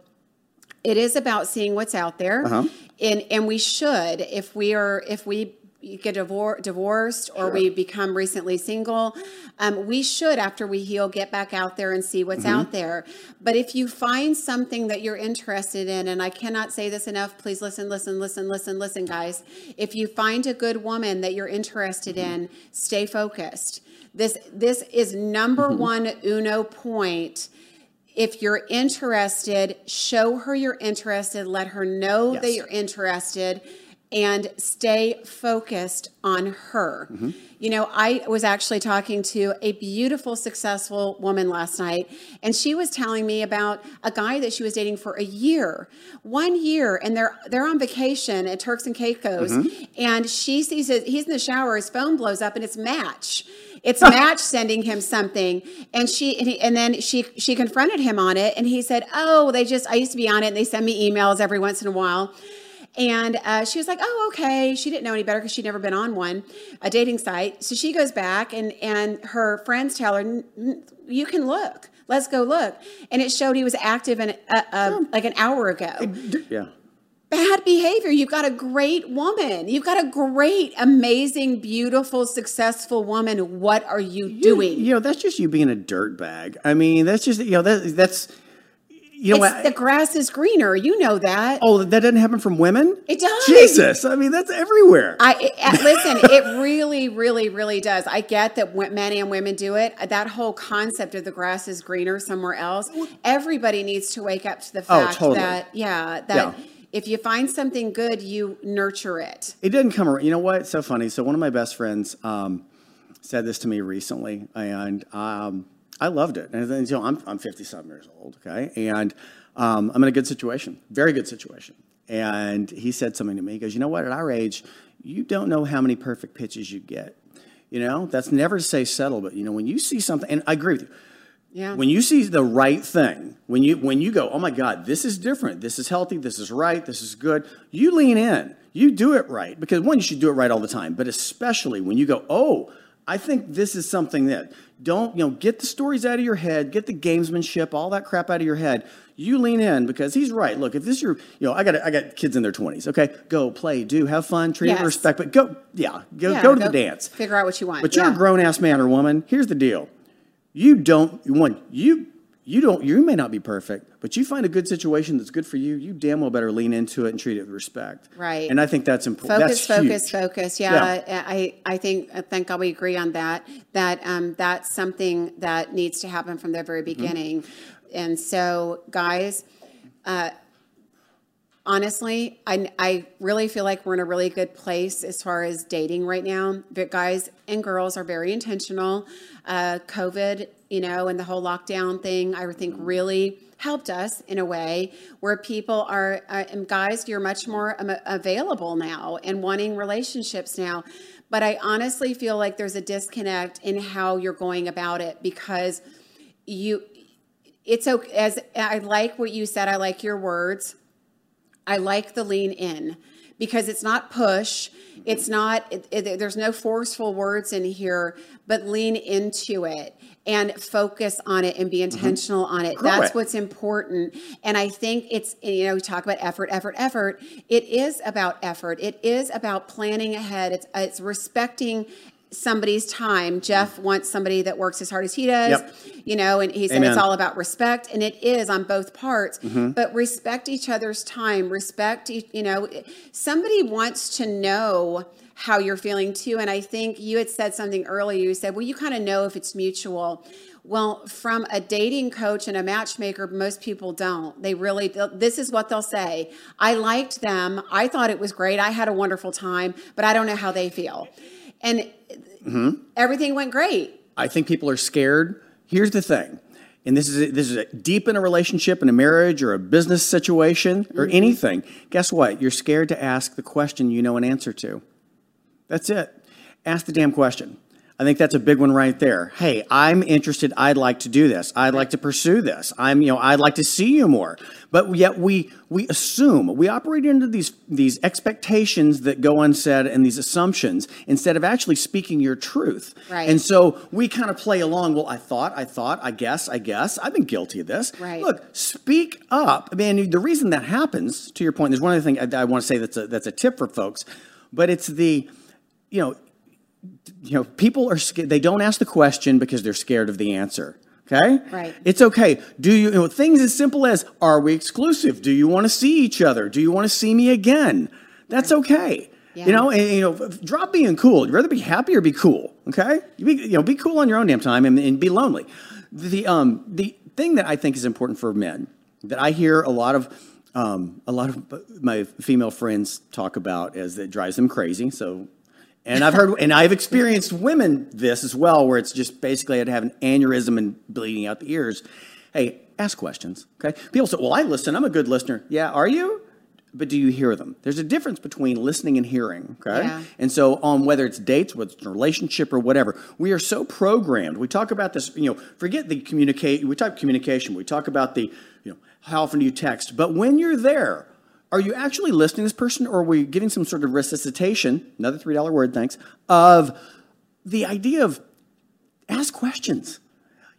Speaker 1: it is about seeing what's out there,
Speaker 2: Uh-huh.
Speaker 1: and and we should if we are if we get divor- divorced or we become recently single, um, we should after we heal get back out there and see what's
Speaker 2: Mm-hmm.
Speaker 1: out there. But if you find something that you're interested in, and I cannot say this enough, please listen, listen, listen, listen, listen, guys. If you find a good woman that you're interested
Speaker 2: Mm-hmm.
Speaker 1: in, stay focused. This this is number
Speaker 2: Mm-hmm.
Speaker 1: one uno point if you're interested, show her you're interested, let her know that you're interested, and stay focused on her.
Speaker 2: Mm-hmm.
Speaker 1: You know, I was actually talking to a beautiful, successful woman last night, and she was telling me about a guy that she was dating for a year, one year, and they're they're on vacation at Turks and Caicos,
Speaker 2: Mm-hmm.
Speaker 1: and she sees it. He's in the shower, his phone blows up, and it's Match. It's Match sending him something, and she and, he, and then she she confronted him on it, and he said, "Oh, they just I used to be on it, and they send me emails every once in a while." And uh, she was like, "Oh, okay." She didn't know any better because she'd never been on one, a dating site. So she goes back, and and her friends tell her, "N- n- "You can look. Let's go look." And it showed he was active in uh, uh, like an hour ago
Speaker 2: Yeah.
Speaker 1: bad behavior. You've got a great woman. You've got a great, amazing, beautiful, successful woman. What are you doing?
Speaker 2: You know, that's just you being a dirtbag. I mean, that's just you know that that's you know
Speaker 1: the grass is greener. You know that.
Speaker 2: Oh, that doesn't happen from women?
Speaker 1: It does.
Speaker 2: Jesus. I mean, that's everywhere.
Speaker 1: I it- uh, listen. It really, really, really does. I get that men and women do it. That whole concept of the grass is greener somewhere else. Everybody needs to wake up to the
Speaker 2: Oh,
Speaker 1: fact
Speaker 2: totally.
Speaker 1: that yeah, that
Speaker 2: Yeah.
Speaker 1: if you find something good, you nurture it.
Speaker 2: It didn't come around. You know what? It's so funny. So one of my best friends um, said this to me recently, and um, I loved it. And then, you know, I'm I'm 57 years old, okay, and um, I'm in a good situation, very good situation. And he said something to me. He goes, "You know what? At our age, you don't know how many perfect pitches you get. You know, that's never to say settle, but you know, when you see something, and I agree with you."
Speaker 1: Yeah.
Speaker 2: When you see the right thing, when you when you go, oh my God, this is different, this is healthy, this is right, this is good, you lean in, you do it right because one, you should do it right all the time, but especially when you go, oh, I think this is something that don't you know get the stories out of your head, get the gamesmanship, all that crap out of your head. You lean in because he's right. Look, if this is your, you know, I got I got kids in their twenties. Okay, go play, do have fun, treat it
Speaker 1: Yes.
Speaker 2: with respect, but go, yeah, go
Speaker 1: Yeah,
Speaker 2: go to the dance.
Speaker 1: Figure out what you want.
Speaker 2: But you're a grown ass man or woman. Here's the deal. You don't one, you you don't you may not be perfect, but you find a good situation that's good for you, you damn well better lean into it and treat it with respect.
Speaker 1: Right.
Speaker 2: And I think that's important.
Speaker 1: Focus,
Speaker 2: that's
Speaker 1: focus,
Speaker 2: huge.
Speaker 1: focus. Yeah, I, I think, I think we agree on that. That um, that's something that needs to happen from the very
Speaker 2: Mm-hmm.
Speaker 1: beginning. And so, guys, uh, honestly, I, I really feel like we're in a really good place as far as dating right now. But guys and girls are very intentional. Uh, COVID, you know, and the whole lockdown thing, I think really helped us in a way where people are, uh, and guys, you're much more available now and wanting relationships now. But I honestly feel like there's a disconnect in how you're going about it because you it's okay. As I like what you said, I like your words. I like the lean in because it's not push. It's not, it, it, there's no forceful words in here, but lean into it and focus on it and be intentional mm-hmm. on it. Correct. That's what's important. And I think it's, you know, we talk about effort, effort, effort. It is about effort. It is about planning ahead. It's, it's respecting somebody's time. Jeff wants somebody that works as hard as he does, yep. you know, and he said Amen. it's all about respect, and it is on both parts. Mm-hmm. But respect each other's time. Respect, you know, somebody wants to know how you're feeling too. And I think you had said something earlier. You said, well, you kind of know if it's mutual. Well, from a dating coach and a matchmaker, most people don't. They really, this is what they'll say I liked them. I thought it was great. I had a wonderful time, but I don't know how they feel. And mm-hmm. everything went great.
Speaker 2: I think people are scared. Here's the thing. And this is this is a deep in a relationship, in a marriage, or a business situation, or mm-hmm. anything. Guess what? You're scared to ask the question you know an answer to. That's it. Ask the damn question. I think that's a big one right there. Hey, I'm interested. I'd like to do this. I'd like to pursue this. I'm, you know, I'd like to see you more. But yet we we assume we operate into these these expectations that go unsaid and these assumptions instead of actually speaking your truth.
Speaker 1: Right.
Speaker 2: And so we kind of play along. Well, I thought, I thought, I guess, I guess. I've been guilty of this.
Speaker 1: Right.
Speaker 2: Look, speak up. I mean, the reason that happens, to your point, there's one other thing I, I want to say that's a that's a tip for folks, but it's the you know you know, people are scared. They don't ask the question because they're scared of the answer. Okay?
Speaker 1: Right.
Speaker 2: It's okay. Do you, you know, things as simple as are we exclusive? Do you want to see each other? Do you want to see me again? That's okay. Yeah. You know, and, you know, drop being cool. You'd rather be happy or be cool. Okay? You, be, you know, be cool on your own damn time and, and be lonely. The um the thing that I think is important for men that I hear a lot of um, a lot of my female friends talk about as that drives them crazy. So and I've heard, and I've experienced women this as well, where it's just basically I'd have an aneurysm and bleeding out the ears. Hey, ask questions. Okay. People say, "Well, I listen. I'm a good listener." Yeah, are you? But do you hear them? There's a difference between listening and hearing. Okay.
Speaker 1: Yeah.
Speaker 2: And so, on whether it's dates, whether it's a relationship, or whatever, we are so programmed. We talk about this. You know, forget the communicate. We talk communication. We talk about the, you know, how often do you text? But when you're there, are you actually listening to this person or are we giving some sort of resuscitation, another $3 word, thanks, of the idea of ask questions?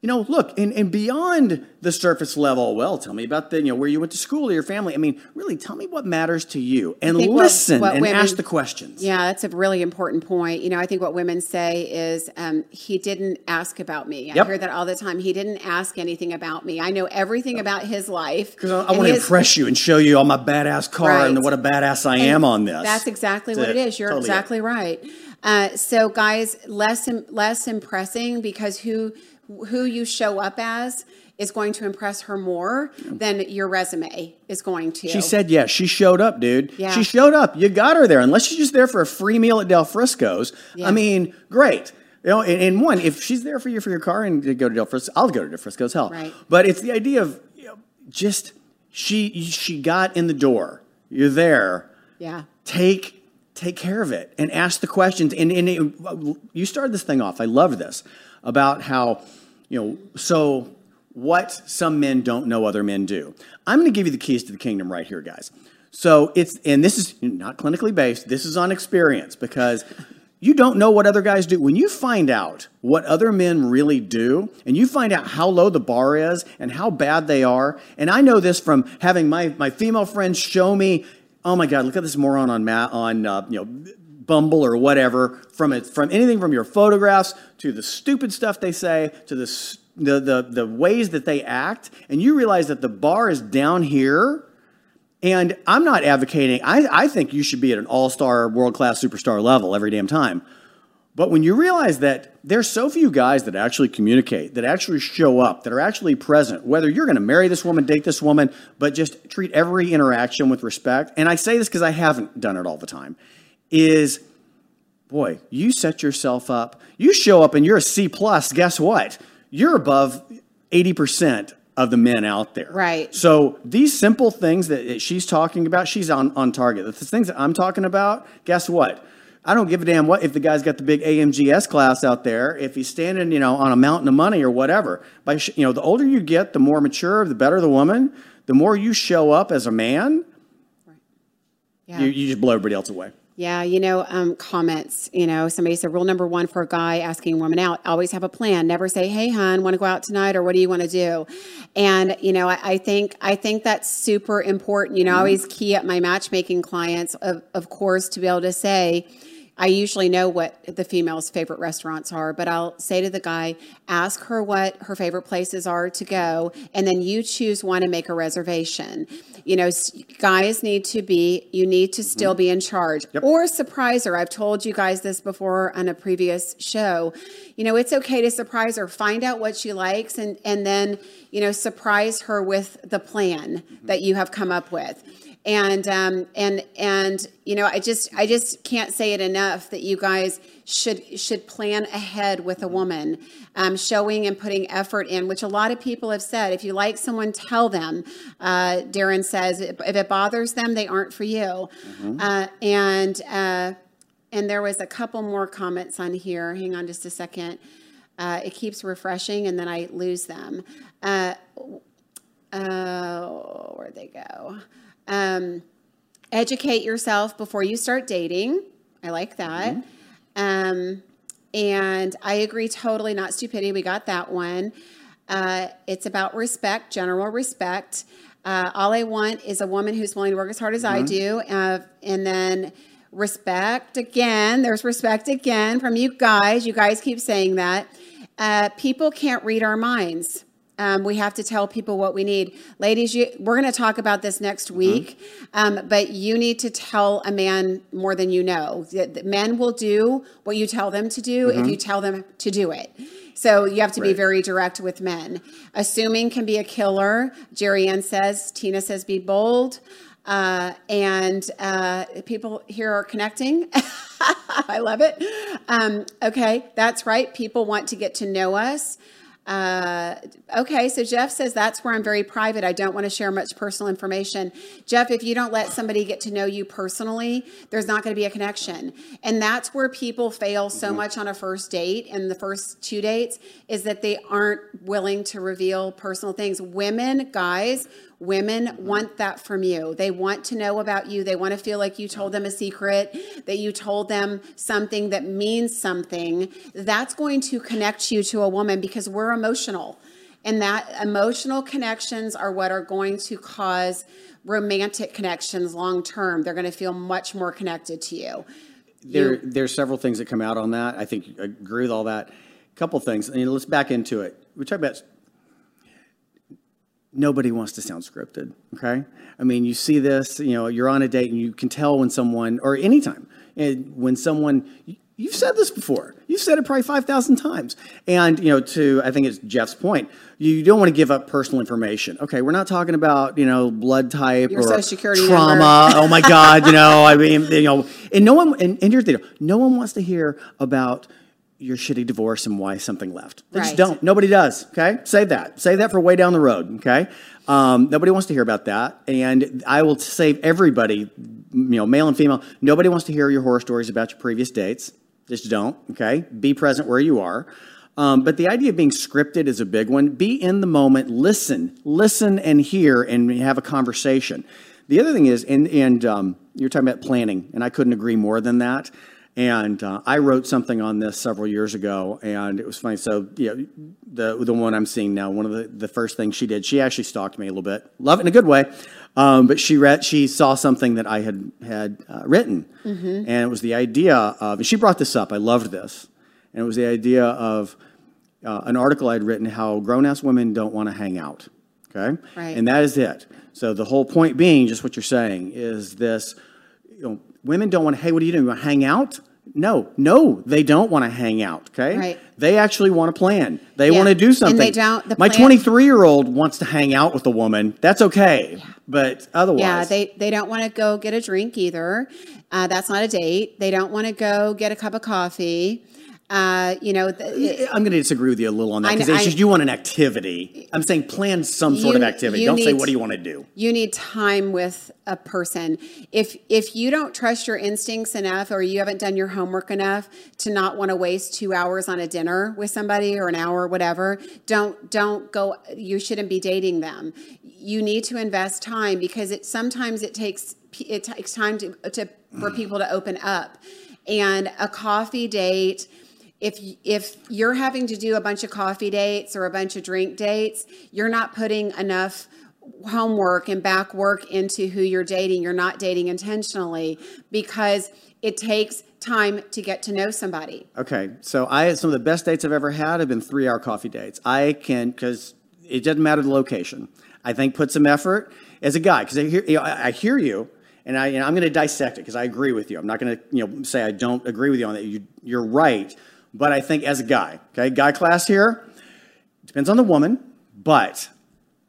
Speaker 2: You know, look, and, and beyond the surface level, well, tell me about the, you know, where you went to school or your family. I mean, really, tell me what matters to you and listen what, what and women, ask the questions.
Speaker 1: Yeah, that's a really important point. You know, I think what women say is, um, he didn't ask about me. I yep. hear that all the time. He didn't ask anything about me. I know everything about his life.
Speaker 2: Because I, I want to impress you and show you all my badass car right. and what a badass I and am on this.
Speaker 1: That's exactly that's what it, it is. You're totally exactly it. right. Uh, so, guys, less less impressing because who who you show up as is going to impress her more than your resume is going to.
Speaker 2: She said yes. She showed up, dude.
Speaker 1: Yeah.
Speaker 2: She showed up. You got her there. Unless she's just there for a free meal at Del Frisco's. Yeah. I mean, great. You know, and, and, one, if she's there for you for your car and to go to Del Frisco, I'll go to Del Frisco's. Hell,
Speaker 1: right.
Speaker 2: But it's the idea of you know, just she she got in the door. You're there.
Speaker 1: Yeah.
Speaker 2: Take take care of it and ask the questions. And, and it, you started this thing off. I love this about how you know, so what some men don't know other men do. I'm going to give you the keys to the kingdom right here, guys. So it's, and this is not clinically based, this is on experience because you don't know what other guys do. When you find out what other men really do, and you find out how low the bar is and how bad they are, and I know this from having my, my female friends show me, oh my God, look at this moron on, Matt, on uh, you know, Bumble or whatever, from it, from anything from your photographs to the stupid stuff they say to the, the, the, the ways that they act, and you realize that the bar is down here. And I'm not advocating, I, I think you should be at an all star, world class superstar level every damn time. But when you realize that there's so few guys that actually communicate, that actually show up, that are actually present, whether you're going to marry this woman, date this woman, but just treat every interaction with respect, and I say this because I haven't done it all the time, is boy, you set yourself up. You show up and you're a C plus. Guess what? You're above 80% of the men out there.
Speaker 1: Right.
Speaker 2: So these simple things that she's talking about, she's on, on target. The things that I'm talking about, guess what? I don't give a damn what if the guy's got the big AMGS class out there, if he's standing, you know, on a mountain of money or whatever. By you know, the older you get, the more mature, the better the woman. The more you show up as a man,
Speaker 1: Yeah.
Speaker 2: you, you just blow everybody else away.
Speaker 1: Yeah, you know, um, comments. You know, somebody said rule number one for a guy asking a woman out: always have a plan. Never say, "Hey, hon, want to go out tonight?" or "What do you want to do?" And you know, I, I think I think that's super important. You know, I always key up my matchmaking clients, of of course, to be able to say. I usually know what the female's favorite restaurants are, but I'll say to the guy, ask her what her favorite places are to go, and then you choose one and make a reservation. You know, guys need to be, you need to still mm-hmm. be in charge or surprise her. I've told you guys this before on a previous show. You know, it's okay to surprise her, find out what she likes, and, and then, you know, surprise her with the plan mm-hmm. that you have come up with and um, and and you know i just i just can't say it enough that you guys should should plan ahead with a woman um, showing and putting effort in which a lot of people have said. If you like someone tell them. Uh, darren says if if it bothers them they aren't for you. Uh, and uh, and there was a couple more comments on here. Hang on just a second. Uh, it keeps refreshing and then i lose them. Uh, oh, where'd they go? Um, educate yourself before you start dating. I like that. Um, and I agree totally, not stupidity. We got that one. Uh, it's about respect, general respect. Uh, all I want is a woman who's willing to work as hard as I do. Uh, and then respect again. There's respect again from you guys. You guys keep saying that. Uh, people can't read our minds. Um, we have to tell people what we need. Ladies, you, we're going to talk about this next week, um, but you need to tell a man more than you know. Men will do what you tell them to do if you tell them to do it. So you have to be very direct with men. Assuming can be a killer. Jerry Ann says, Tina says, be bold. Uh, and uh, people here are connecting. I love it. Um, okay, that's right. People want to get to know us. Uh, okay, so Jeff says that's where I'm very private. I don't want to share much personal information. Jeff, if you don't let somebody get to know you personally, there's not going to be a connection. And that's where people fail so much on a first date and the first two dates is that they aren't willing to reveal personal things. Women, guys, Women want that from you. They want to know about you. They want to feel like you told them a secret, that you told them something that means something. That's going to connect you to a woman because we're emotional. And that emotional connections are what are going to cause romantic connections long term. They're going to feel much more connected to you.
Speaker 2: There, there's several things that come out on that. I think I agree with all that. A couple things. Mean, let's back into it. We talk about nobody wants to sound scripted. Okay, I mean, you see this. You know, you're on a date and you can tell when someone, or anytime, and when someone. You've said this before. You've said it probably 5,000 times. And, you know, to, I think it's Jeff's point, you don't want to give up personal information. Okay, we're not talking about, you know, blood type
Speaker 1: Your
Speaker 2: or
Speaker 1: Security
Speaker 2: trauma. oh my God, you know, I mean, you know, and no one, and, and here's the deal no one wants to hear about your shitty divorce and why something left. They just don't. Nobody does. Okay, save that. Save that for way down the road. Okay, um, nobody wants to hear about that, and I will save everybody, you know, male and female. Nobody wants to hear your horror stories about your previous dates. Just don't. Okay, be present where you are. Um, but the idea of being scripted is a big one. Be in the moment. Listen, listen, and hear, and have a conversation. The other thing is, and and um, you're talking about planning, and I couldn't agree more than that. And uh, I wrote something on this several years ago, and it was funny. So, yeah, the the one I'm seeing now, one of the, the first things she did, she actually stalked me a little bit, love it in a good way. Um, but she read, she saw something that I had had uh, written, and it was the idea of. And she brought this up. I loved this, and it was the idea of uh, an article I'd written how grown ass women don't want to hang out. Okay,
Speaker 1: Right.
Speaker 2: and that is it. So the whole point being, just what you're saying, is this you know, women don't want to, hey, what are you doing? You want to hang out? No, no, they don't want to hang out. Okay,
Speaker 1: Right.
Speaker 2: They actually want to plan. They
Speaker 1: Yeah.
Speaker 2: want to do
Speaker 1: And
Speaker 2: something.
Speaker 1: they don't- the
Speaker 2: My 23 year old wants to hang out with a woman. That's okay, but otherwise,
Speaker 1: Yeah, they, they don't want to go get a drink either. Uh, that's not a date. They don't want to go get a cup of coffee. Uh, you know, the,
Speaker 2: I'm going to disagree with you a little on that because it's just you want an activity. I'm saying plan some sort
Speaker 1: You-
Speaker 2: of activity. Don't say what do you want to do.
Speaker 1: you need time with a person. If if you don't trust your instincts enough, or you haven't done your homework enough to not want to waste two hours on a dinner with somebody or an hour, or whatever, don't don't go. You shouldn't be dating them. You need to invest time because it sometimes it takes it takes time to, to for people to open up, and a coffee date if if you're having to do a bunch of coffee dates or a bunch of drink dates, you're not putting enough homework and back work into who you're dating. You're not dating intentionally because it takes time to get to know somebody.
Speaker 2: Okay, so I some of the best dates I've ever had have been three hour coffee dates. I can because it doesn't matter the location. I think put some effort as a guy because I hear you know, I hear you. And I, I'm going to dissect it because I agree with you. I'm not going to, you know, say I don't agree with you on that. You, you're right, but I think as a guy, okay, guy class here depends on the woman, but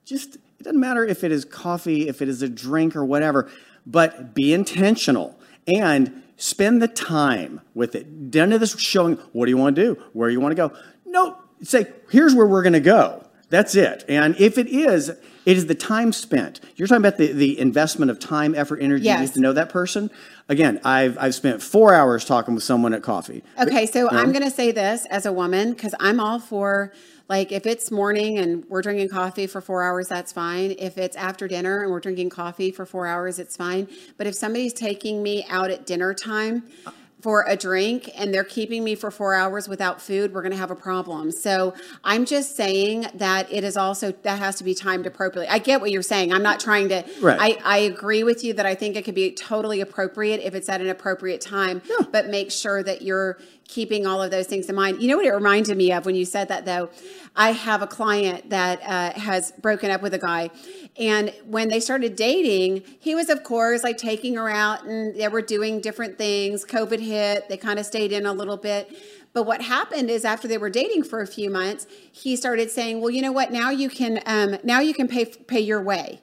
Speaker 2: just it doesn't matter if it is coffee, if it is a drink or whatever, but be intentional and spend the time with it. None of this showing what do you want to do, where you want to go. No, say here's where we're going to go. That's it. And if it is, it is the time spent. You're talking about the, the investment of time, effort, energy
Speaker 1: Yes.
Speaker 2: to know that person. Again, I've, I've spent four hours talking with someone at coffee.
Speaker 1: Okay, so um, I'm going to say this as a woman because I'm all for like if it's morning and we're drinking coffee for four hours, that's fine. If it's after dinner and we're drinking coffee for four hours, it's fine. But if somebody's taking me out at dinner time uh, for a drink and they're keeping me for four hours without food, we're going to have a problem. So I'm just saying that it is also that has to be timed appropriately. I get what you're saying. I'm not trying to.
Speaker 2: Right.
Speaker 1: I, I agree with you that I think it could be totally appropriate if it's at an appropriate time, but make sure that you're keeping all of those things in mind. You know what it reminded me of when you said that, though? I have a client that uh, has broken up with a guy. And when they started dating, he was, of course, like taking her out and they were doing different things. COVID hit, they kind of stayed in a little bit. But what happened is after they were dating for a few months, he started saying, "Well, you know what? Now you can um, now you can pay pay your way."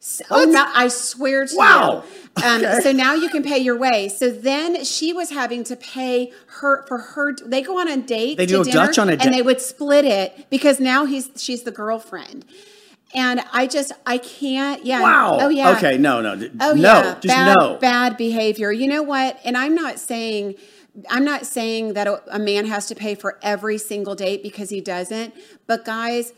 Speaker 1: So, oh, no, I swear to
Speaker 2: Wow.
Speaker 1: you. Um,
Speaker 2: Okay.
Speaker 1: So now you can pay your way. So then she was having to pay her for her. They go on a date.
Speaker 2: They
Speaker 1: to
Speaker 2: do a
Speaker 1: dinner,
Speaker 2: Dutch on a date, and
Speaker 1: they would split it because now he's she's the girlfriend. And I just I can't. Yeah.
Speaker 2: Wow.
Speaker 1: Oh yeah.
Speaker 2: Okay. No. No.
Speaker 1: Oh
Speaker 2: no.
Speaker 1: yeah,
Speaker 2: Just
Speaker 1: bad,
Speaker 2: no.
Speaker 1: bad behavior. You know what? And I'm not saying I'm not saying that a, a man has to pay for every single date because he doesn't. But guys,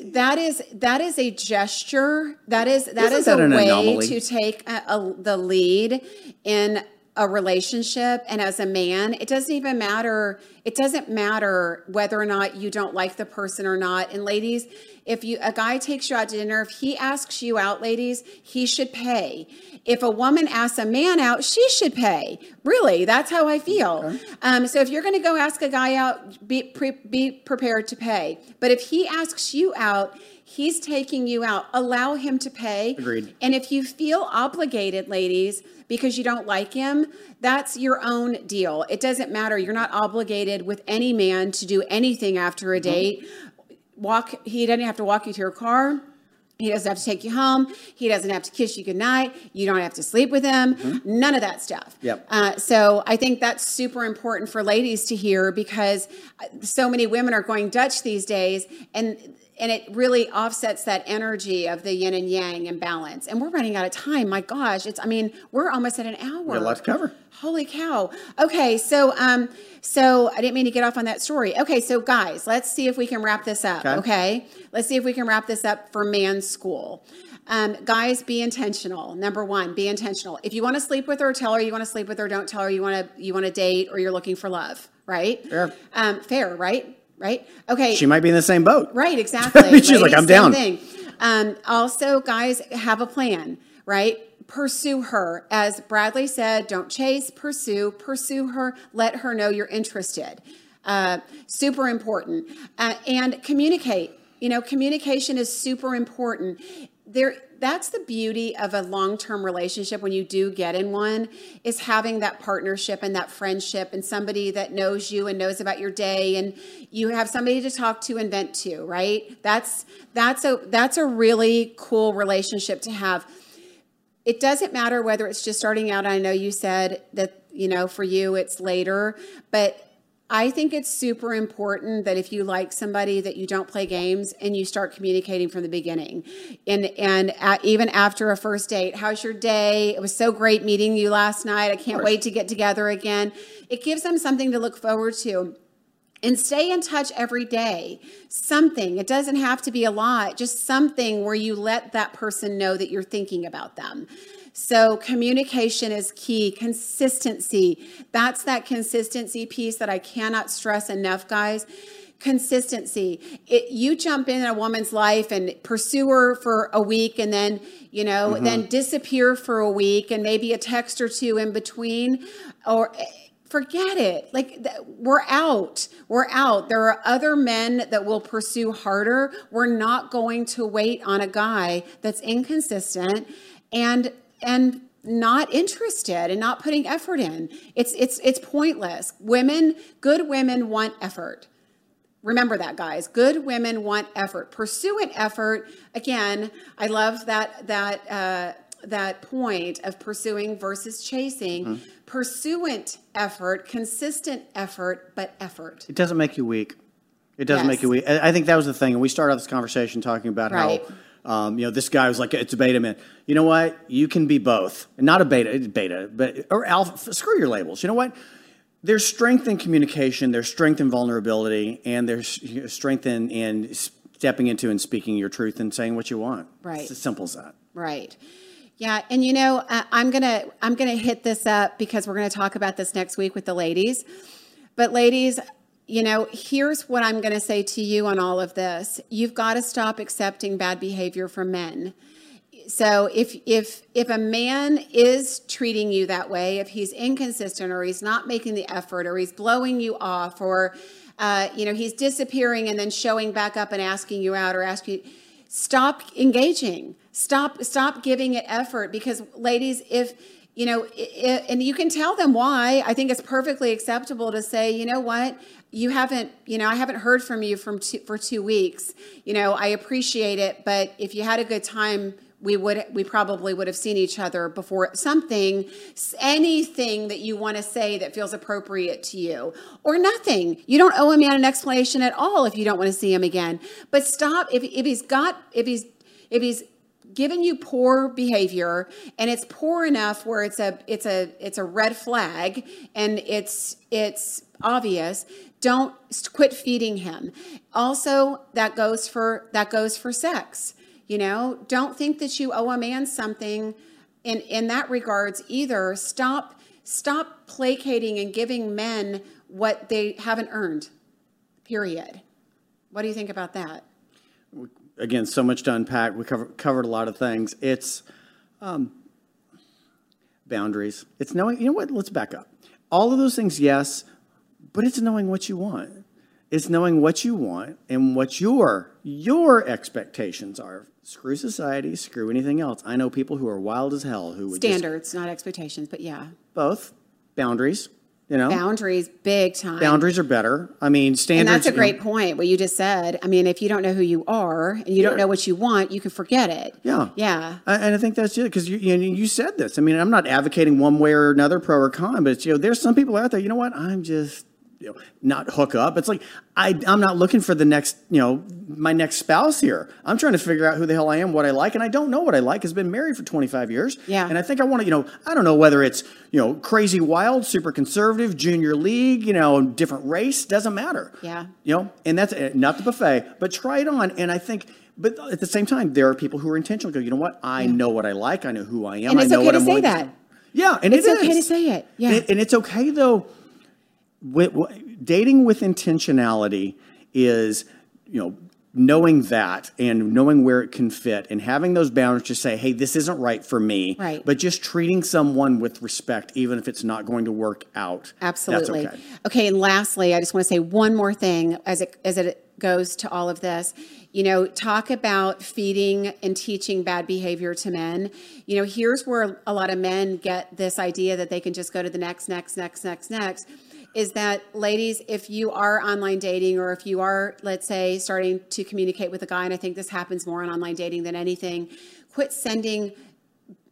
Speaker 1: that is that is a gesture. That is that
Speaker 2: Isn't
Speaker 1: is
Speaker 2: that
Speaker 1: a way
Speaker 2: anomaly?
Speaker 1: to take a, a, the lead in a relationship and as a man it doesn't even matter it doesn't matter whether or not you don't like the person or not and ladies if you a guy takes you out to dinner if he asks you out ladies he should pay if a woman asks a man out she should pay really that's how i feel um, so if you're going to go ask a guy out be, pre, be prepared to pay but if he asks you out he's taking you out allow him to pay
Speaker 2: Agreed.
Speaker 1: and if you feel obligated, ladies, because you don't like him, that's your own deal. It doesn't matter. You're not obligated with any man to do anything after a date. Walk, he doesn't have to walk you to your car. He doesn't have to take you home. He doesn't have to kiss you goodnight. You don't have to sleep with him. None of that stuff.
Speaker 2: Yep.
Speaker 1: Uh, so I think that's super important for ladies to hear because so many women are going Dutch these days, and and it really offsets that energy of the yin and yang imbalance. And we're running out of time. My gosh, it's I mean we're almost at an hour.
Speaker 2: Got a lot to cover.
Speaker 1: Holy cow. Okay, so um so I didn't mean to get off on that story. Okay, so guys, let's see if we can wrap this up.
Speaker 2: Okay.
Speaker 1: Okay. Let's see if we can wrap this up for man's school. Um, guys, be intentional. Number one, be intentional. If you want to sleep with her, tell her you want to sleep with her. Don't tell her you want to you want to date or you're looking for love. Right?
Speaker 2: Fair.
Speaker 1: Um, fair. Right? Right? Okay.
Speaker 2: She might be in the same boat.
Speaker 1: Right, exactly.
Speaker 2: She's like, "I'm down."
Speaker 1: thing. Um, also, guys, have a plan, right? Pursue her. As Bradley said, don't chase, pursue, pursue her, let her know you're interested. Uh, super important. Uh, and communicate. You know, communication is super important. There, that's the beauty of a long-term relationship when you do get in one is having that partnership and that friendship and somebody that knows you and knows about your day and you have somebody to talk to and vent to right? That's that's a that's a really cool relationship to have. It doesn't matter whether it's just starting out i know you said that you know for you it's later but I think it's super important that if you like somebody that you don't play games and you start communicating from the beginning. And and at, even after a first date, how's your day? It was so great meeting you last night. I can't wait to get together again. It gives them something to look forward to. And stay in touch every day. Something, it doesn't have to be a lot, just something where you let that person know that you're thinking about them. So communication is key, consistency. That's that consistency piece that I cannot stress enough, guys. Consistency. It, you jump in a woman's life and pursue her for a week and then, you know, mm-hmm. then disappear for a week and maybe a text or two in between or forget it. Like we're out. We're out. There are other men that will pursue harder. We're not going to wait on a guy that's inconsistent and and not interested and not putting effort in. It's it's it's pointless. Women, good women want effort. Remember that, guys. Good women want effort. Pursuant effort. Again, I love that that uh, that point of pursuing versus chasing. Mm-hmm. Pursuant effort, consistent effort, but effort.
Speaker 2: It doesn't make you weak. It doesn't yes. make you weak. I think that was the thing. And we started this conversation talking about right. how um, you know, this guy was like, it's a beta man. You know what? You can be both. Not a beta, beta, but or alpha. Screw your labels. You know what? There's strength in communication. There's strength in vulnerability, and there's strength in, in stepping into and speaking your truth and saying what you want.
Speaker 1: Right.
Speaker 2: It's as simple as that.
Speaker 1: Right. Yeah, and you know, I'm gonna I'm gonna hit this up because we're gonna talk about this next week with the ladies. But ladies, you know, here's what I'm going to say to you on all of this. You've got to stop accepting bad behavior from men. So if if if a man is treating you that way, if he's inconsistent or he's not making the effort or he's blowing you off or uh, you know he's disappearing and then showing back up and asking you out or asking you, stop engaging. Stop stop giving it effort because ladies, if you know, it, and you can tell them why. I think it's perfectly acceptable to say, you know what, you haven't, you know, I haven't heard from you from two, for two weeks. You know, I appreciate it, but if you had a good time, we would, we probably would have seen each other before. Something, anything that you want to say that feels appropriate to you, or nothing. You don't owe a man an explanation at all if you don't want to see him again. But stop if if he's got if he's if he's given you poor behavior and it's poor enough where it's a it's a it's a red flag and it's it's obvious don't quit feeding him. Also that goes for that goes for sex you know? Don't think that you owe a man something in in that regards either. Stop stop placating and giving men what they haven't earned period. What do you think about that
Speaker 2: again, so much to unpack. We cover, covered a lot of things. It's um, boundaries. It's knowing, you know what? Let's back up. All of those things, yes, but it's knowing what you want. It's knowing what you want and what your your expectations are. Screw society, screw anything else. I know people who are wild as hell who would
Speaker 1: standards,
Speaker 2: just,
Speaker 1: not expectations, but yeah,
Speaker 2: both boundaries. You know,
Speaker 1: boundaries, big time.
Speaker 2: Boundaries are better. I mean, standards.
Speaker 1: And that's a great know, point. What you just said. I mean, if you don't know who you are and you yeah. don't know what you want, you can forget it.
Speaker 2: Yeah,
Speaker 1: yeah.
Speaker 2: And I think that's it because you, you, you said this. I mean, I'm not advocating one way or another, pro or con, but you know, there's some people out there. You know what? I'm just you know, not hook up. It's like I, I'm not looking for the next, you know, my next spouse here. I'm trying to figure out who the hell I am, what I like, and I don't know what I like. Has been married for 25 years,
Speaker 1: yeah.
Speaker 2: And I think I want to, you know, I don't know whether it's you know crazy wild, super conservative, junior league, you know, different race, doesn't matter.
Speaker 1: Yeah,
Speaker 2: you know, and that's eh, not the buffet, but try it on. And I think but at the same time, there are people who are intentional. Go, you know what? I yeah. know what I like. I know who I am.
Speaker 1: And it's
Speaker 2: I know
Speaker 1: okay
Speaker 2: what
Speaker 1: to
Speaker 2: I'm
Speaker 1: say that. To.
Speaker 2: Yeah, and
Speaker 1: it's
Speaker 2: it
Speaker 1: okay to say it. Yeah,
Speaker 2: and, and it's okay though dating with intentionality is, you know, knowing that and knowing where it can fit and having those boundaries to say, hey, this isn't right for me.
Speaker 1: Right.
Speaker 2: But just treating someone with respect, even if it's not going to work out.
Speaker 1: Absolutely.
Speaker 2: Okay.
Speaker 1: okay. And lastly, I just want to say one more thing as it as it goes to all of this. You know, talk about feeding and teaching bad behavior to men. You know, here's where a lot of men get this idea that they can just go to the next, next, next, next, next is that ladies, if you are online dating or if you are, let's say, starting to communicate with a guy, and I think this happens more on online dating than anything, quit sending.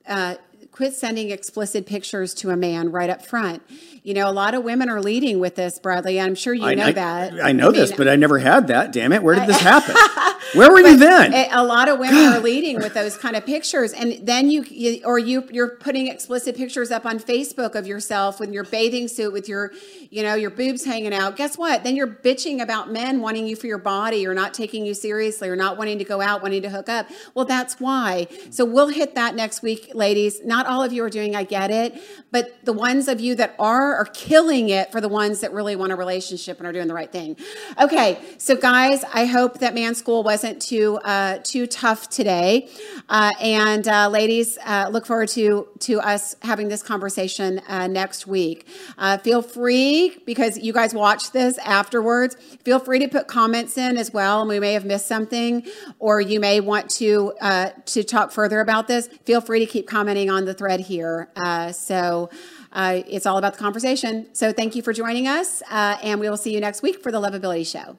Speaker 1: Uh, quit sending explicit pictures to a man right up front. You know, a lot of women are leading with this, Bradley. I'm sure you
Speaker 2: I,
Speaker 1: know
Speaker 2: I,
Speaker 1: that.
Speaker 2: I know
Speaker 1: I
Speaker 2: this, but I never had that. Damn it! Where did this happen? Where were you then?
Speaker 1: a lot of women are leading with those kind of pictures, and then you, you or you you're putting explicit pictures up on Facebook of yourself with your bathing suit, with your, you know, your boobs hanging out. Guess what? Then you're bitching about men wanting you for your body, or not taking you seriously, or not wanting to go out, wanting to hook up. Well, that's why. So we'll hit that next week, ladies. Not all of you are doing. I get it, but the ones of you that are are killing it for the ones that really want a relationship and are doing the right thing. Okay, so guys, I hope that man school wasn't too uh, too tough today, uh, and uh, ladies, uh, look forward to to us having this conversation uh, next week. Feel free because you guys watch this afterwards. Feel free to put comments in as well, and we may have missed something, or you may want to to talk further about this. Feel free to keep commenting on the thread here. So. Uh, it's all about the conversation. So, thank you for joining us, uh, and we will see you next week for the Lovability Show.